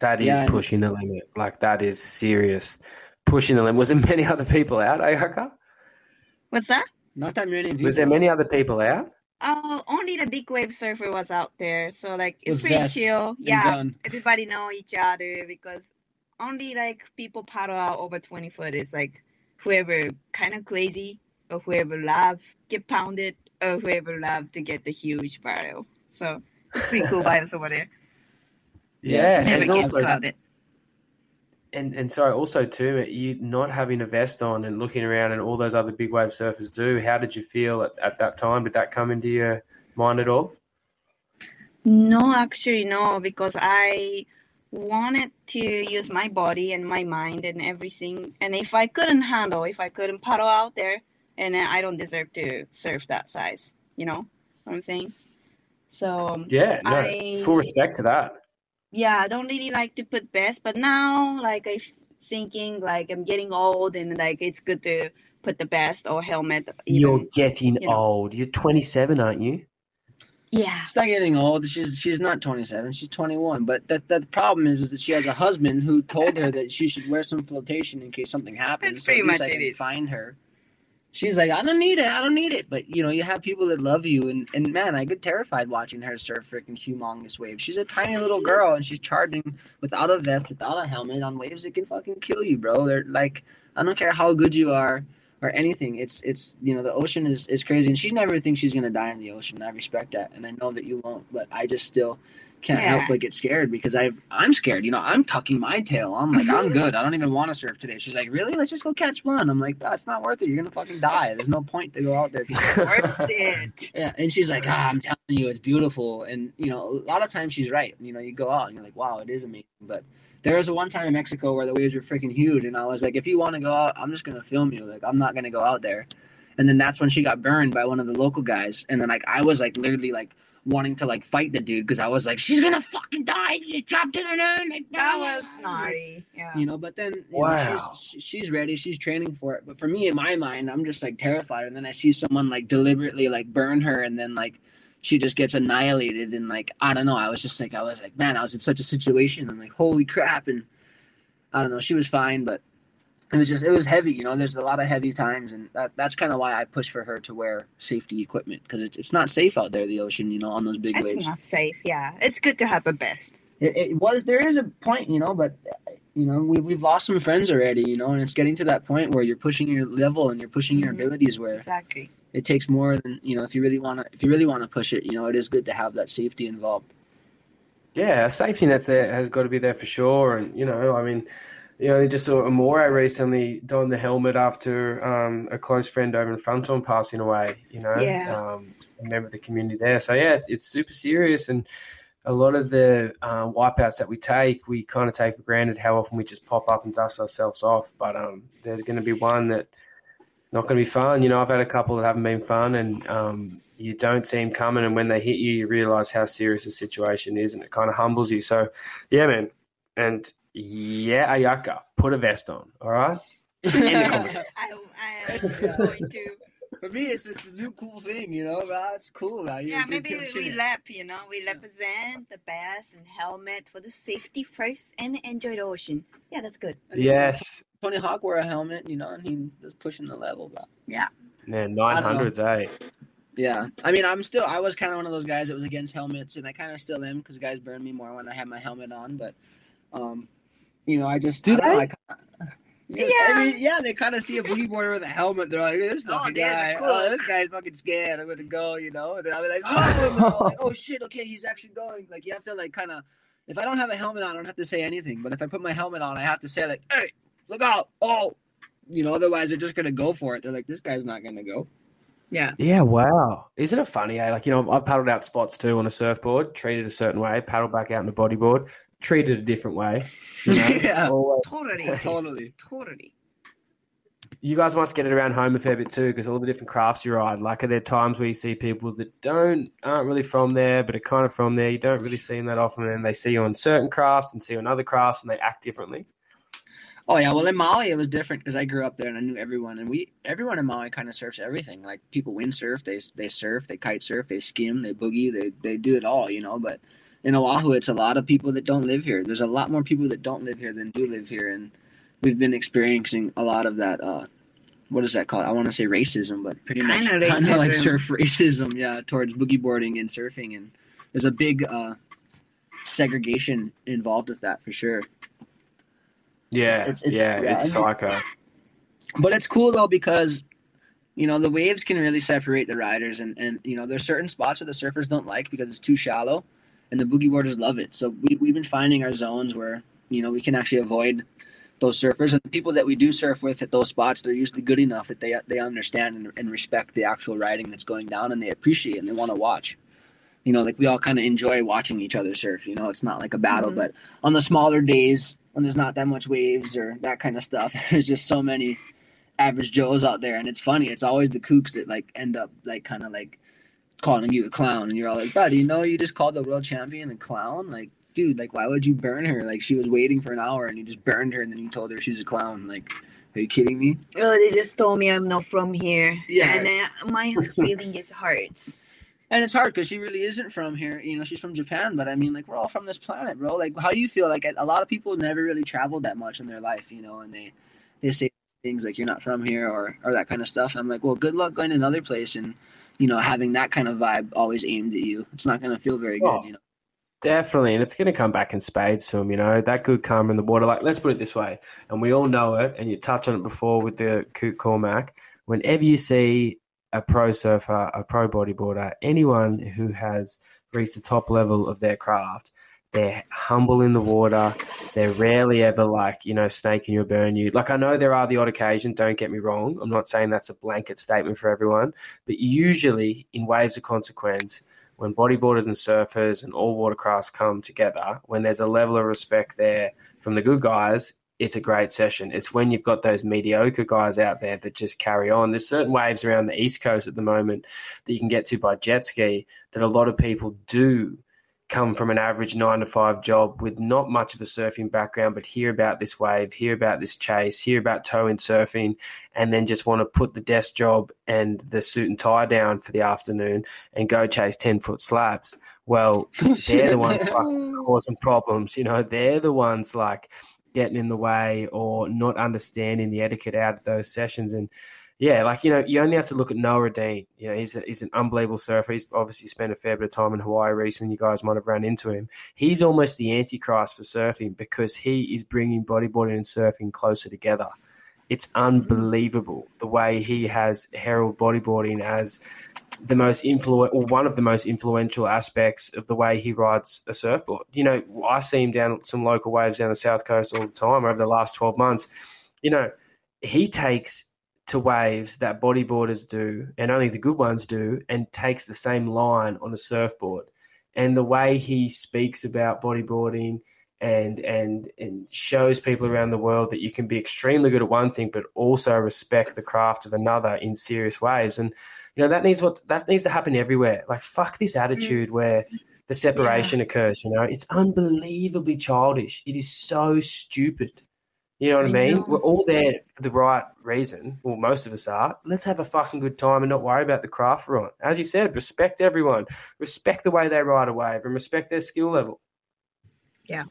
That is Yeah. pushing the limit. Like that is serious. Pushing the limit. Was there many other people out, Ayaka? What's that? Not that many people. Was there many other people out? Oh, only the big wave surfer was out there. So like it's pretty vest chill. Yeah, gun. everybody know each other because only like people paddle out over 20 foot is like whoever kind of crazy or whoever love get pounded or whoever love to get the huge barrel. So it's pretty cool vibes over there. Yeah, Never and gets also, crowded. and and sorry, also too, you not having a vest on and looking around, and all those other big wave surfers do. How did you feel at, at that time? Did that come into your mind at all? No, actually, no, because I wanted to use my body and my mind and everything. And if I couldn't handle, if I couldn't paddle out there, and I don't deserve to surf that size, you know what I'm saying? So, um, Yeah, no, I- full respect to that. yeah, I don't really like to put best, but now, like, I'm thinking like I'm getting old and like it's good to put the best or helmet. You're getting you know. old. You're 27, aren't you? Yeah. She's not getting old. She's she's not 27. She's 21. But that that the problem is, is that she has a husband who told her that she should wear some flotation in case something happens. That's so at pretty least much I can it is. Find her. She's like, I don't need it. I don't need it. But you know, you have people that love you, and and man, I get terrified watching her surf freaking humongous waves. She's a tiny little girl, and she's charging without a vest, without a helmet, on waves that can fucking kill you, bro. They're like, I don't care how good you are or anything. It's it's you know the ocean is is crazy, and she never thinks she's gonna die in the ocean. I respect that, and I know that you won't. But I just still can't Yeah. help but get scared because I I'm scared. You know, I'm tucking my tail. I'm like I'm good. I don't even want to surf today. She's like, really? Let's just go catch one. I'm like, oh, it's not worth it. You're gonna fucking die. There's no point to go out there. Worth it. Yeah, and she's like, ah, I'm telling you, it's beautiful. And you know, a lot of times she's right. You know, you go out and you're like, wow, it is amazing. But there was a one time in Mexico where the waves were freaking huge, and I was like, if you want to go out, I'm just gonna film you. Like, I'm not gonna go out there. And then that's when she got burned by one of the local guys. And then like I was like literally like wanting to like fight the dude because I was like, she's gonna fucking die. She just dropped in her own. Like, That was naughty. Yeah. You know, but then you know, Wow. she's, she's ready. She's training for it. But for me, in my mind, I'm just like terrified. And then I see someone like deliberately like burn her, and then like she just gets annihilated. And like I don't know. I was just like I was like, man, I was in such a situation. I'm like, holy crap. And I don't know. She was fine, but it was just it was heavy. You know, there's a lot of heavy times, and that, that's kind of why I push for her to wear safety equipment because it's it's not safe out there, the ocean. You know, on those big It's waves. not safe. Yeah. It's good to have a best. It, it was there is a point, you know, but you know we we've lost some friends already, you know, and it's getting to that point where you're pushing your level and you're pushing your Mhm. abilities where Exactly. It takes more than you know if you really want to if you really want to push it, you know, it is good to have that safety involved. Yeah, a safety net's there has got to be there for sure. And you know, I mean, you know, just saw Amore recently don the helmet after um, a close friend over in Fronton passing away. You know, Yeah. um, a member of the community there. So yeah, it's, it's super serious, and a lot of the uh, wipeouts that we take, we kind of take for granted how often we just pop up and dust ourselves off. But um, there's going to be one that not going to be fun. You know, I've had a couple that haven't been fun, and um, you don't see them coming. And when they hit you, you realize how serious the situation is, and it kind of humbles you. So, yeah, man. And yeah, Ayaka, put a vest on. All right. End the conversation. I, I was going to. For me, it's just a new cool thing, you know. That's cool. Now. Yeah, maybe we, we lap, you know, we represent the best and helmet for the safety first and enjoy the ocean. Yeah, that's good. Yes. Tony Hawk wore a helmet, you know, and he was pushing the level. But yeah, Man, nine hundreds, eh? Yeah, I mean, I'm still. I was kind of one of those guys that was against helmets, and I kind of still am because guys burn me more when I have my helmet on. But, um, you know, I just Do I don't know. I kinda, yeah, Yeah. I mean, yeah, they kind of see a boogie boarder with a helmet. They're like, "This Oh, fucking there's a guy, cool- oh, this guy's fucking scared. I'm gonna go," you know. And then I'll be like, "Oh, like, oh shit, okay, he's actually going." Like you have to like kind of. If I don't have a helmet on, I don't have to say anything. But if I put my helmet on, I have to say like, "Hey, look out!" Oh, you know. Otherwise, they're just gonna go for it. They're like, "This guy's not gonna go." Yeah. Yeah, wow. Isn't it funny, eh? Like, you know, I've paddled out spots too on a surfboard, treated a certain way, paddled back out on a bodyboard, treated a different way. You, know? Yeah. Always- Totally. Totally. totally. you guys must get it around home a fair bit too, because all the different crafts you ride. Like, are there times where you see people that don't aren't really from there, but are kind of from there? You don't really see them that often, and they see you on certain crafts and see you on other crafts, and they act differently. Oh yeah, well in Maui it was different because I grew up there and I knew everyone, and we everyone in Maui kind of surfs everything. Like people windsurf, they they surf, they kite surf, they skim, they boogie, they they do it all, you know. But in Oahu, it's a lot of people that don't live here. There's a lot more people that don't live here than do live here, and we've been experiencing a lot of that. Uh, what is that called? I want to say racism, but pretty much Kinda kind of like surf racism, yeah, towards boogie boarding and surfing, and there's a big uh, segregation involved with that for sure. Yeah, It's- it's- yeah, yeah, it's I mean- but it's cool though because you know the waves can really separate the riders and and you know there's certain spots where the surfers don't like because it's too shallow and the boogie boarders love it. So we, we've been finding our zones where you know we can actually avoid those surfers and the people that we do surf with at those spots they're usually good enough that they they understand and, and respect the actual riding that's going down and they appreciate it and they want to watch. You know like we all kind of enjoy watching each other surf you know it's not like a battle Mhm. but on the smaller days when there's not that much waves or that kind of stuff there's just so many average joes out there and it's funny it's always the kooks that like end up like kind of like calling you a clown and you're all like buddy you know you just called the world champion a clown like dude like why would you burn her like she was waiting for an hour and you just burned her and then you told her she's a clown like are you kidding me Oh, they just told me I'm not from here. Yeah. And uh, my feeling is hurts. And it's hard because she really isn't from here you know she's from japan but i mean like we're all from this planet bro like how do you feel like a lot of people never really traveled that much in their life you know and they they say things like you're not from here or or that kind of stuff i'm like well good luck going to another place and you know having that kind of vibe always aimed at you it's not going to feel very good Oh. you know Definitely, and it's going to come back in spades to him. You know that good karma in the water. Like, let's put it this way, and we all know it. And you touched on it before with the Coot Cormac. Whenever you see a pro surfer, a pro bodyboarder, anyone who has reached the top level of their craft, they're humble in the water. They're rarely ever like you know snaking you or burn you. Like I know there are the odd occasion. Don't get me wrong. I'm not saying that's a blanket statement for everyone, but usually in waves of consequence when bodyboarders and surfers and all watercrafts come together, when there's a level of respect there from the good guys, it's a great session. It's when you've got those mediocre guys out there that just carry on. There's certain waves around the East Coast at the moment that you can get to by jet ski that a lot of people do come from an average nine to five job with not much of a surfing background, but hear about this wave, hear about this chase, hear about tow in surfing, and then just want to put the desk job and the suit and tie down for the afternoon and go chase 10 foot slabs. Well, they're the ones causing problems. You know, they're the ones like getting in the way or not understanding the etiquette out of those sessions. And yeah, like, you know, you only have to look at Noah Dean. You know, he's, a, he's an unbelievable surfer. He's obviously spent a fair bit of time in Hawaii recently. You guys might have run into him. He's almost the antichrist for surfing because he is bringing bodyboarding and surfing closer together. It's unbelievable the way he has heralded bodyboarding as the most influent or one of the most influential aspects of the way he rides a surfboard. You know, I see him down some local waves down the south coast all the time over the last 12 months. You know, he takes to waves that bodyboarders do and only the good ones do and takes the same line on a surfboard. And the way he speaks about bodyboarding and and and shows people around the world that you can be extremely good at one thing but also respect the craft of another in serious waves and you know that needs what that needs to happen everywhere. Like fuck this mm. attitude where the separation occurs you know? It's unbelievably childish. It is so stupid. You know what i, I mean? know. we're all there for the right reason. Well most of us are. Let's have a fucking good time and not worry about the craft we're on. As you said respect everyone. Respect the way they ride a wave and respect their skill level. Yeah,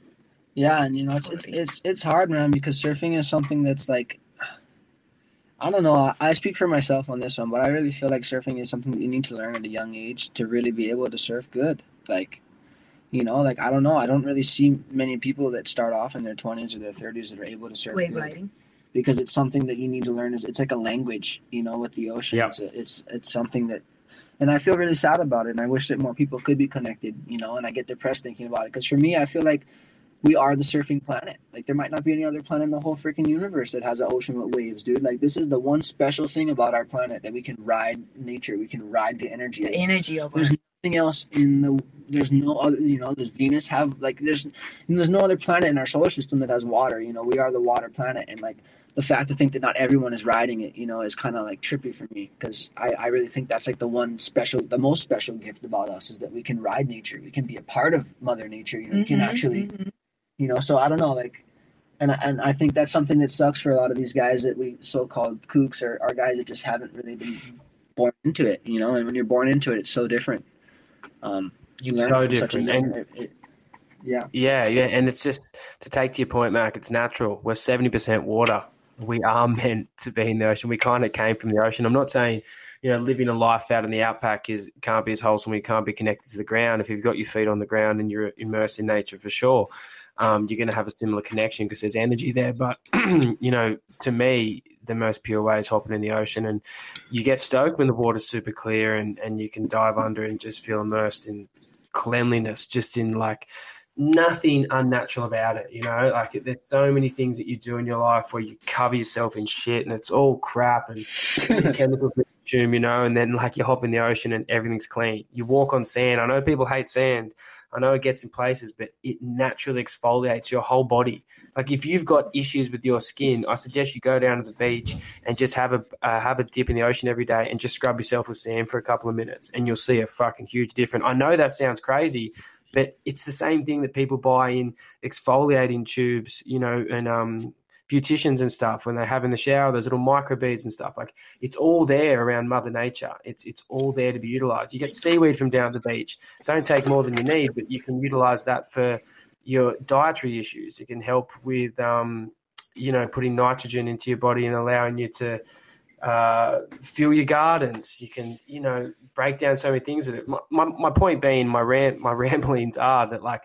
Yeah, and you know it's it's it's it's hard, man, because surfing is something that's like I don't know. I, I speak for myself on this one, but I really feel like surfing is something that you need to learn at a young age to really be able to surf good. Like, you know, like I don't know. I don't really see many people that start off in their twenties or their thirties that are able to surf Wave good riding. because it's something that you need to learn. Is it's like a language, you know, with the ocean. Yeah. It's, a, it's it's something that, and I feel really sad about it. And I wish that more people could be connected, you know. And I get depressed thinking about it because for me, I feel like we are the surfing planet. Like there might not be any other planet in the whole freaking universe that has an ocean with waves, dude. Like this is the one special thing about our planet that we can ride nature. We can ride the energy. The energy of there's nothing else in the there's no other you know does venus have like there's there's no other planet in our solar system that has water you know we are the water planet and like the fact to think that not everyone is riding it you know is kind of like trippy for me because I, I really think that's like the one special the most special gift about us is that we can ride nature we can be a part of mother nature you know we can Mhm, actually mhm. You know so i don't know like and and I think that's something that sucks for a lot of these guys that we so-called kooks or are guys that just haven't really been born into it, you know. And when you're born into it, it's so different. Um, you learn So from such a different, young, and- it, it- yeah, Yeah, yeah, and it's just to take to your point, Mack. It's natural. We're seventy percent water. We are meant to be in the ocean. We kind of came from the ocean. I'm not saying, you know, living a life out in the outback is can't be as wholesome. We can't be connected to the ground. If you've got your feet on the ground and you're immersed in nature, for sure, um, you're going to have a similar connection because there's energy there. But you know, to me, the most pure way is hopping in the ocean, and you get stoked when the water's super clear and and you can dive under and just feel immersed in cleanliness, just in like nothing unnatural about it. You know, like there's so many things that you do in your life where you cover yourself in shit and it's all crap and chemicals that you consume, you know, and then like you hop in the ocean and everything's clean. You walk on sand. I know people hate sand. I know it gets in places, but it naturally exfoliates your whole body. Like if you've got issues with your skin, I suggest you go down to the beach and just have a uh, have a dip in the ocean every day and just scrub yourself with sand for a couple of minutes, and you'll see a fucking huge difference. I know that sounds crazy, but it's the same thing that people buy in exfoliating tubes, you know, and um, beauticians and stuff when they have in the shower. Those little microbeads and stuff. Like it's all there around Mother Nature. It's it's all there to be utilized. You get seaweed from down at the beach. Don't take more than you need, but you can utilize that for your dietary issues. It can help with um, you know putting nitrogen into your body and allowing you to uh, fuel your gardens. You can, you know, break down so many things with it. My, my, my point being, my rant, my ramblings are that like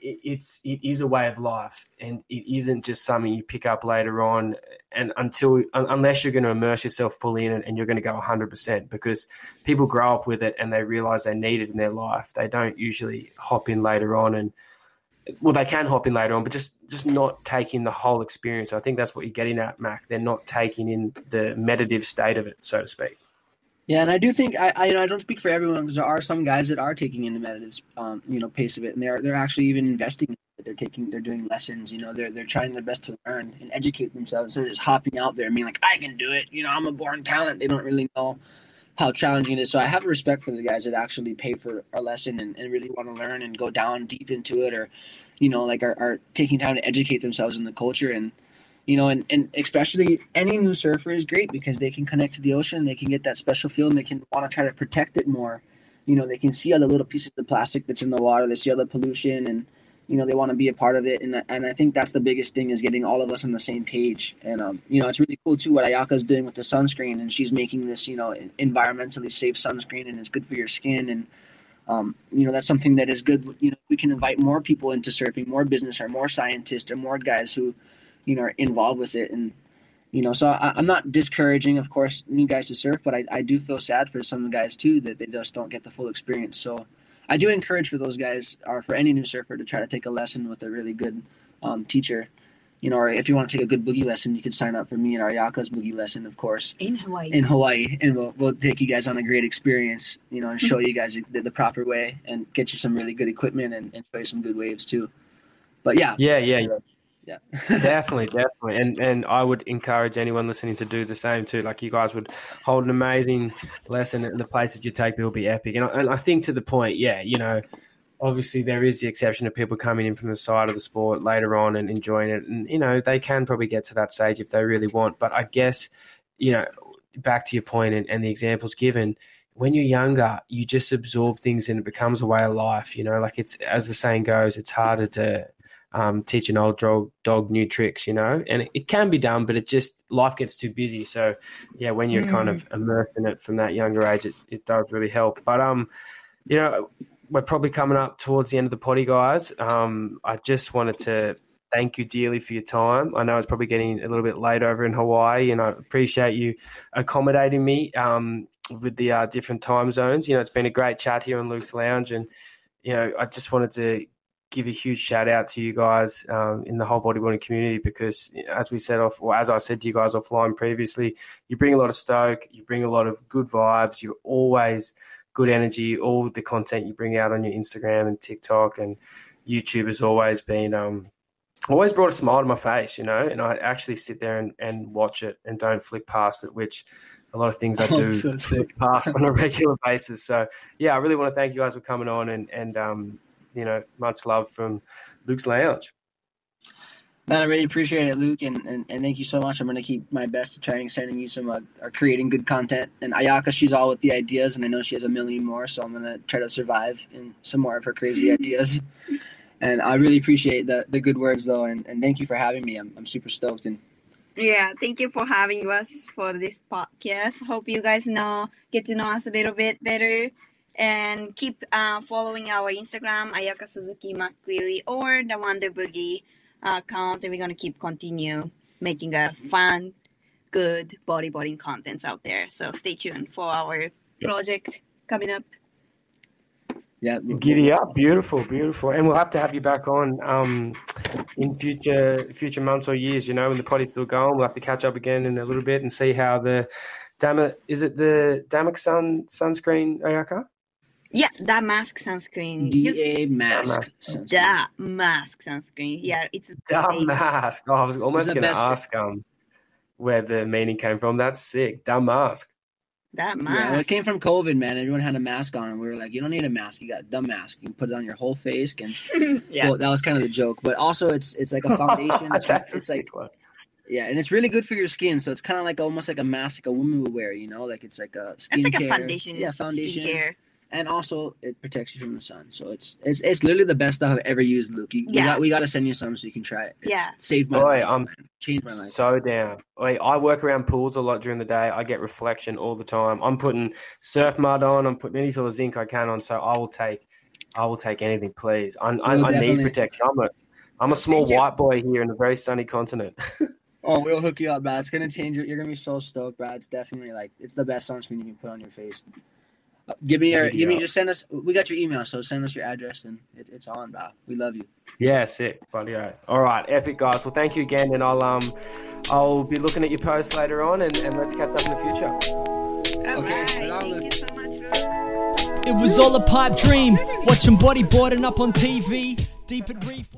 it, it's it is a way of life, and it isn't just something you pick up later on. And until unless you're going to immerse yourself fully in it, and you're going to go 100 percent, because people grow up with it and they realize they need it in their life. They don't usually hop in later on and well, they can hop in later on, but just just not taking the whole experience. I think that's what you're getting at, Mack. They're not taking in the meditative state of it, so to speak. Yeah, and I do think I I, you know, I don't speak for everyone because there are some guys that are taking in the meditative um, you know pace of it, and they're they're actually even investing. They're taking they're doing lessons. You know, they're they're trying their best to learn and educate themselves. So just hopping out there and being like, I can do it. You know, I'm a born talent. They don't really know how challenging it is. So I have respect for the guys that actually pay for a lesson and, and really want to learn and go down deep into it, or you know, like are, are taking time to educate themselves in the culture and you know, and, and especially any new surfer is great because they can connect to the ocean, they can get that special feel, and they can want to try to protect it more. You know, they can see all the little pieces of plastic that's in the water, they see all the pollution, and you know they want to be a part of it. And and I think that's the biggest thing is getting all of us on the same page. And um, you know, it's really cool too what Ayaka's doing with the sunscreen, and she's making this you know environmentally safe sunscreen, and it's good for your skin and. Um, you know that's something that is good. You know, we can invite more people into surfing, more business, or more scientists, or more guys who you know are involved with it. And you know so I, i'm not discouraging of course new guys to surf but I, I do feel sad for some guys too that they just don't get the full experience. So i do encourage for those guys or for any new surfer to try to take a lesson with a really good um, teacher. You know or if you want to take a good boogie lesson you can sign up for me and Ayaka's boogie lesson of course. In Hawaii. in hawaii and we'll, we'll take you guys on a great experience you know and show you guys the, the proper way and get you some really good equipment and, and show you some good waves too. But yeah. Yeah, yeah, yeah definitely, definitely. And and I would encourage anyone listening to do the same too. Like you guys would hold an amazing lesson, and the places you take will be epic. And I, and I think to the point, yeah, you know, obviously there is the exception of people coming in from the side of the sport later on and enjoying it, and you know they can probably get to that stage if they really want. But I guess you know, back to your point and, and the examples given. When you're younger, you just absorb things and it becomes a way of life. You know, like it's as the saying goes, it's harder to um, teach an old dog, dog new tricks, you know, and it, it, can be done, but it just life gets too busy. So, yeah, when you're mm. kind of immersed in it from that younger age, it, it does really help. But um, you know, we're probably coming up towards the end of the potty, guys. Um, I just wanted to thank you dearly for your time. I know it's probably getting a little bit late over in Hawaii, and I appreciate you accommodating me um, with the uh, different time zones. You know, it's been a great chat here in Luke's Lounge, and you know, I just wanted to give a huge shout out to you guys um, in the whole bodyboarding community because, as we said off, or as I said to you guys offline previously, you bring a lot of stoke, you bring a lot of good vibes, you're always good energy. All the content you bring out on your Instagram and TikTok and YouTube has always been, um, always brought a smile to my face, you know. And I actually sit there and, and watch it and don't flick past it, which a lot of things I do so flick past on a regular basis. So yeah, I really want to thank you guys for coming on and and um, you know, much love from Luke's Lounge. Man, I really appreciate it, Luke, and, and, and thank you so much. I'm gonna keep my best to trying sending you some uh, or creating good content. And Ayaka, she's all with the ideas, and I know she has a million more, so I'm gonna try to survive in some more of her crazy ideas. And I really appreciate the the good words though, and, and thank you for having me. I'm I'm super stoked and Yeah, thank you for having us for this podcast. Hope you guys know, get to know us a little bit better, and keep uh, following our Instagram, Ayaka Suzuki McCleary, or the Wonder Boogie uh, account, and we're gonna keep continue making a fun, good bodyboarding contents out there. So stay tuned for our project coming up. yeah. Giddy up, beautiful, beautiful, and we'll have to have you back on um, in future future months or years. You know, when the potty's still going, we'll have to catch up again in a little bit and see how the Dama is it the Damac sun sunscreen Ayaka? Yeah, that mask sunscreen. You- DA mask. Mask. that mask sunscreen. Yeah, it's a Dumb amazing. mask. Oh, I was almost going to best- ask um where the meaning came from. That's sick. Dumb mask. That Yeah, when it came from COVID, man, everyone had a mask on, and we were like, "You don't need a mask. You got a dumb mask. You can put it on your whole face." And yeah. well, that was kind of the joke. But also, it's it's like a foundation. It's, That's a it's like one. Yeah, and it's really good for your skin. So it's kind of like almost like a mask like a woman would wear, you know, like it's like a It's skincare. like a foundation. Yeah, foundation. Skincare. And also, it protects you from the sun. So it's it's it's literally the best stuff I've ever used, Luke. You, we Yeah. got we got to send you some so you can try it. It's Yeah. Save my Boy, life. I'm man. Changed my life. So down. Wait, I work around pools a lot during the day. I get reflection all the time. I'm putting surf mud on. I'm putting any sort of zinc I can on. So I will take, I will take anything, please. I, I, I need protection. I'm a, I'm a small Thank you. white boy here in a very sunny continent. Oh, we'll hook you up, Brad. It's gonna change your. You're gonna be so stoked, Brad. It's definitely like it's the best sunscreen you can put on your face. Give me your. Good Give me go. just send us. We got your email, so send us your address and it, it's on, bro. We love you. yeah, sick, buddy. All right, epic guys. Well, thank you again, and I'll um, I'll be looking at your posts later on, and, and let's catch up in the future. All Okay, right. right Thank you so much, It was all a pipe dream, watching bodyboarding up on TV, deep at reef.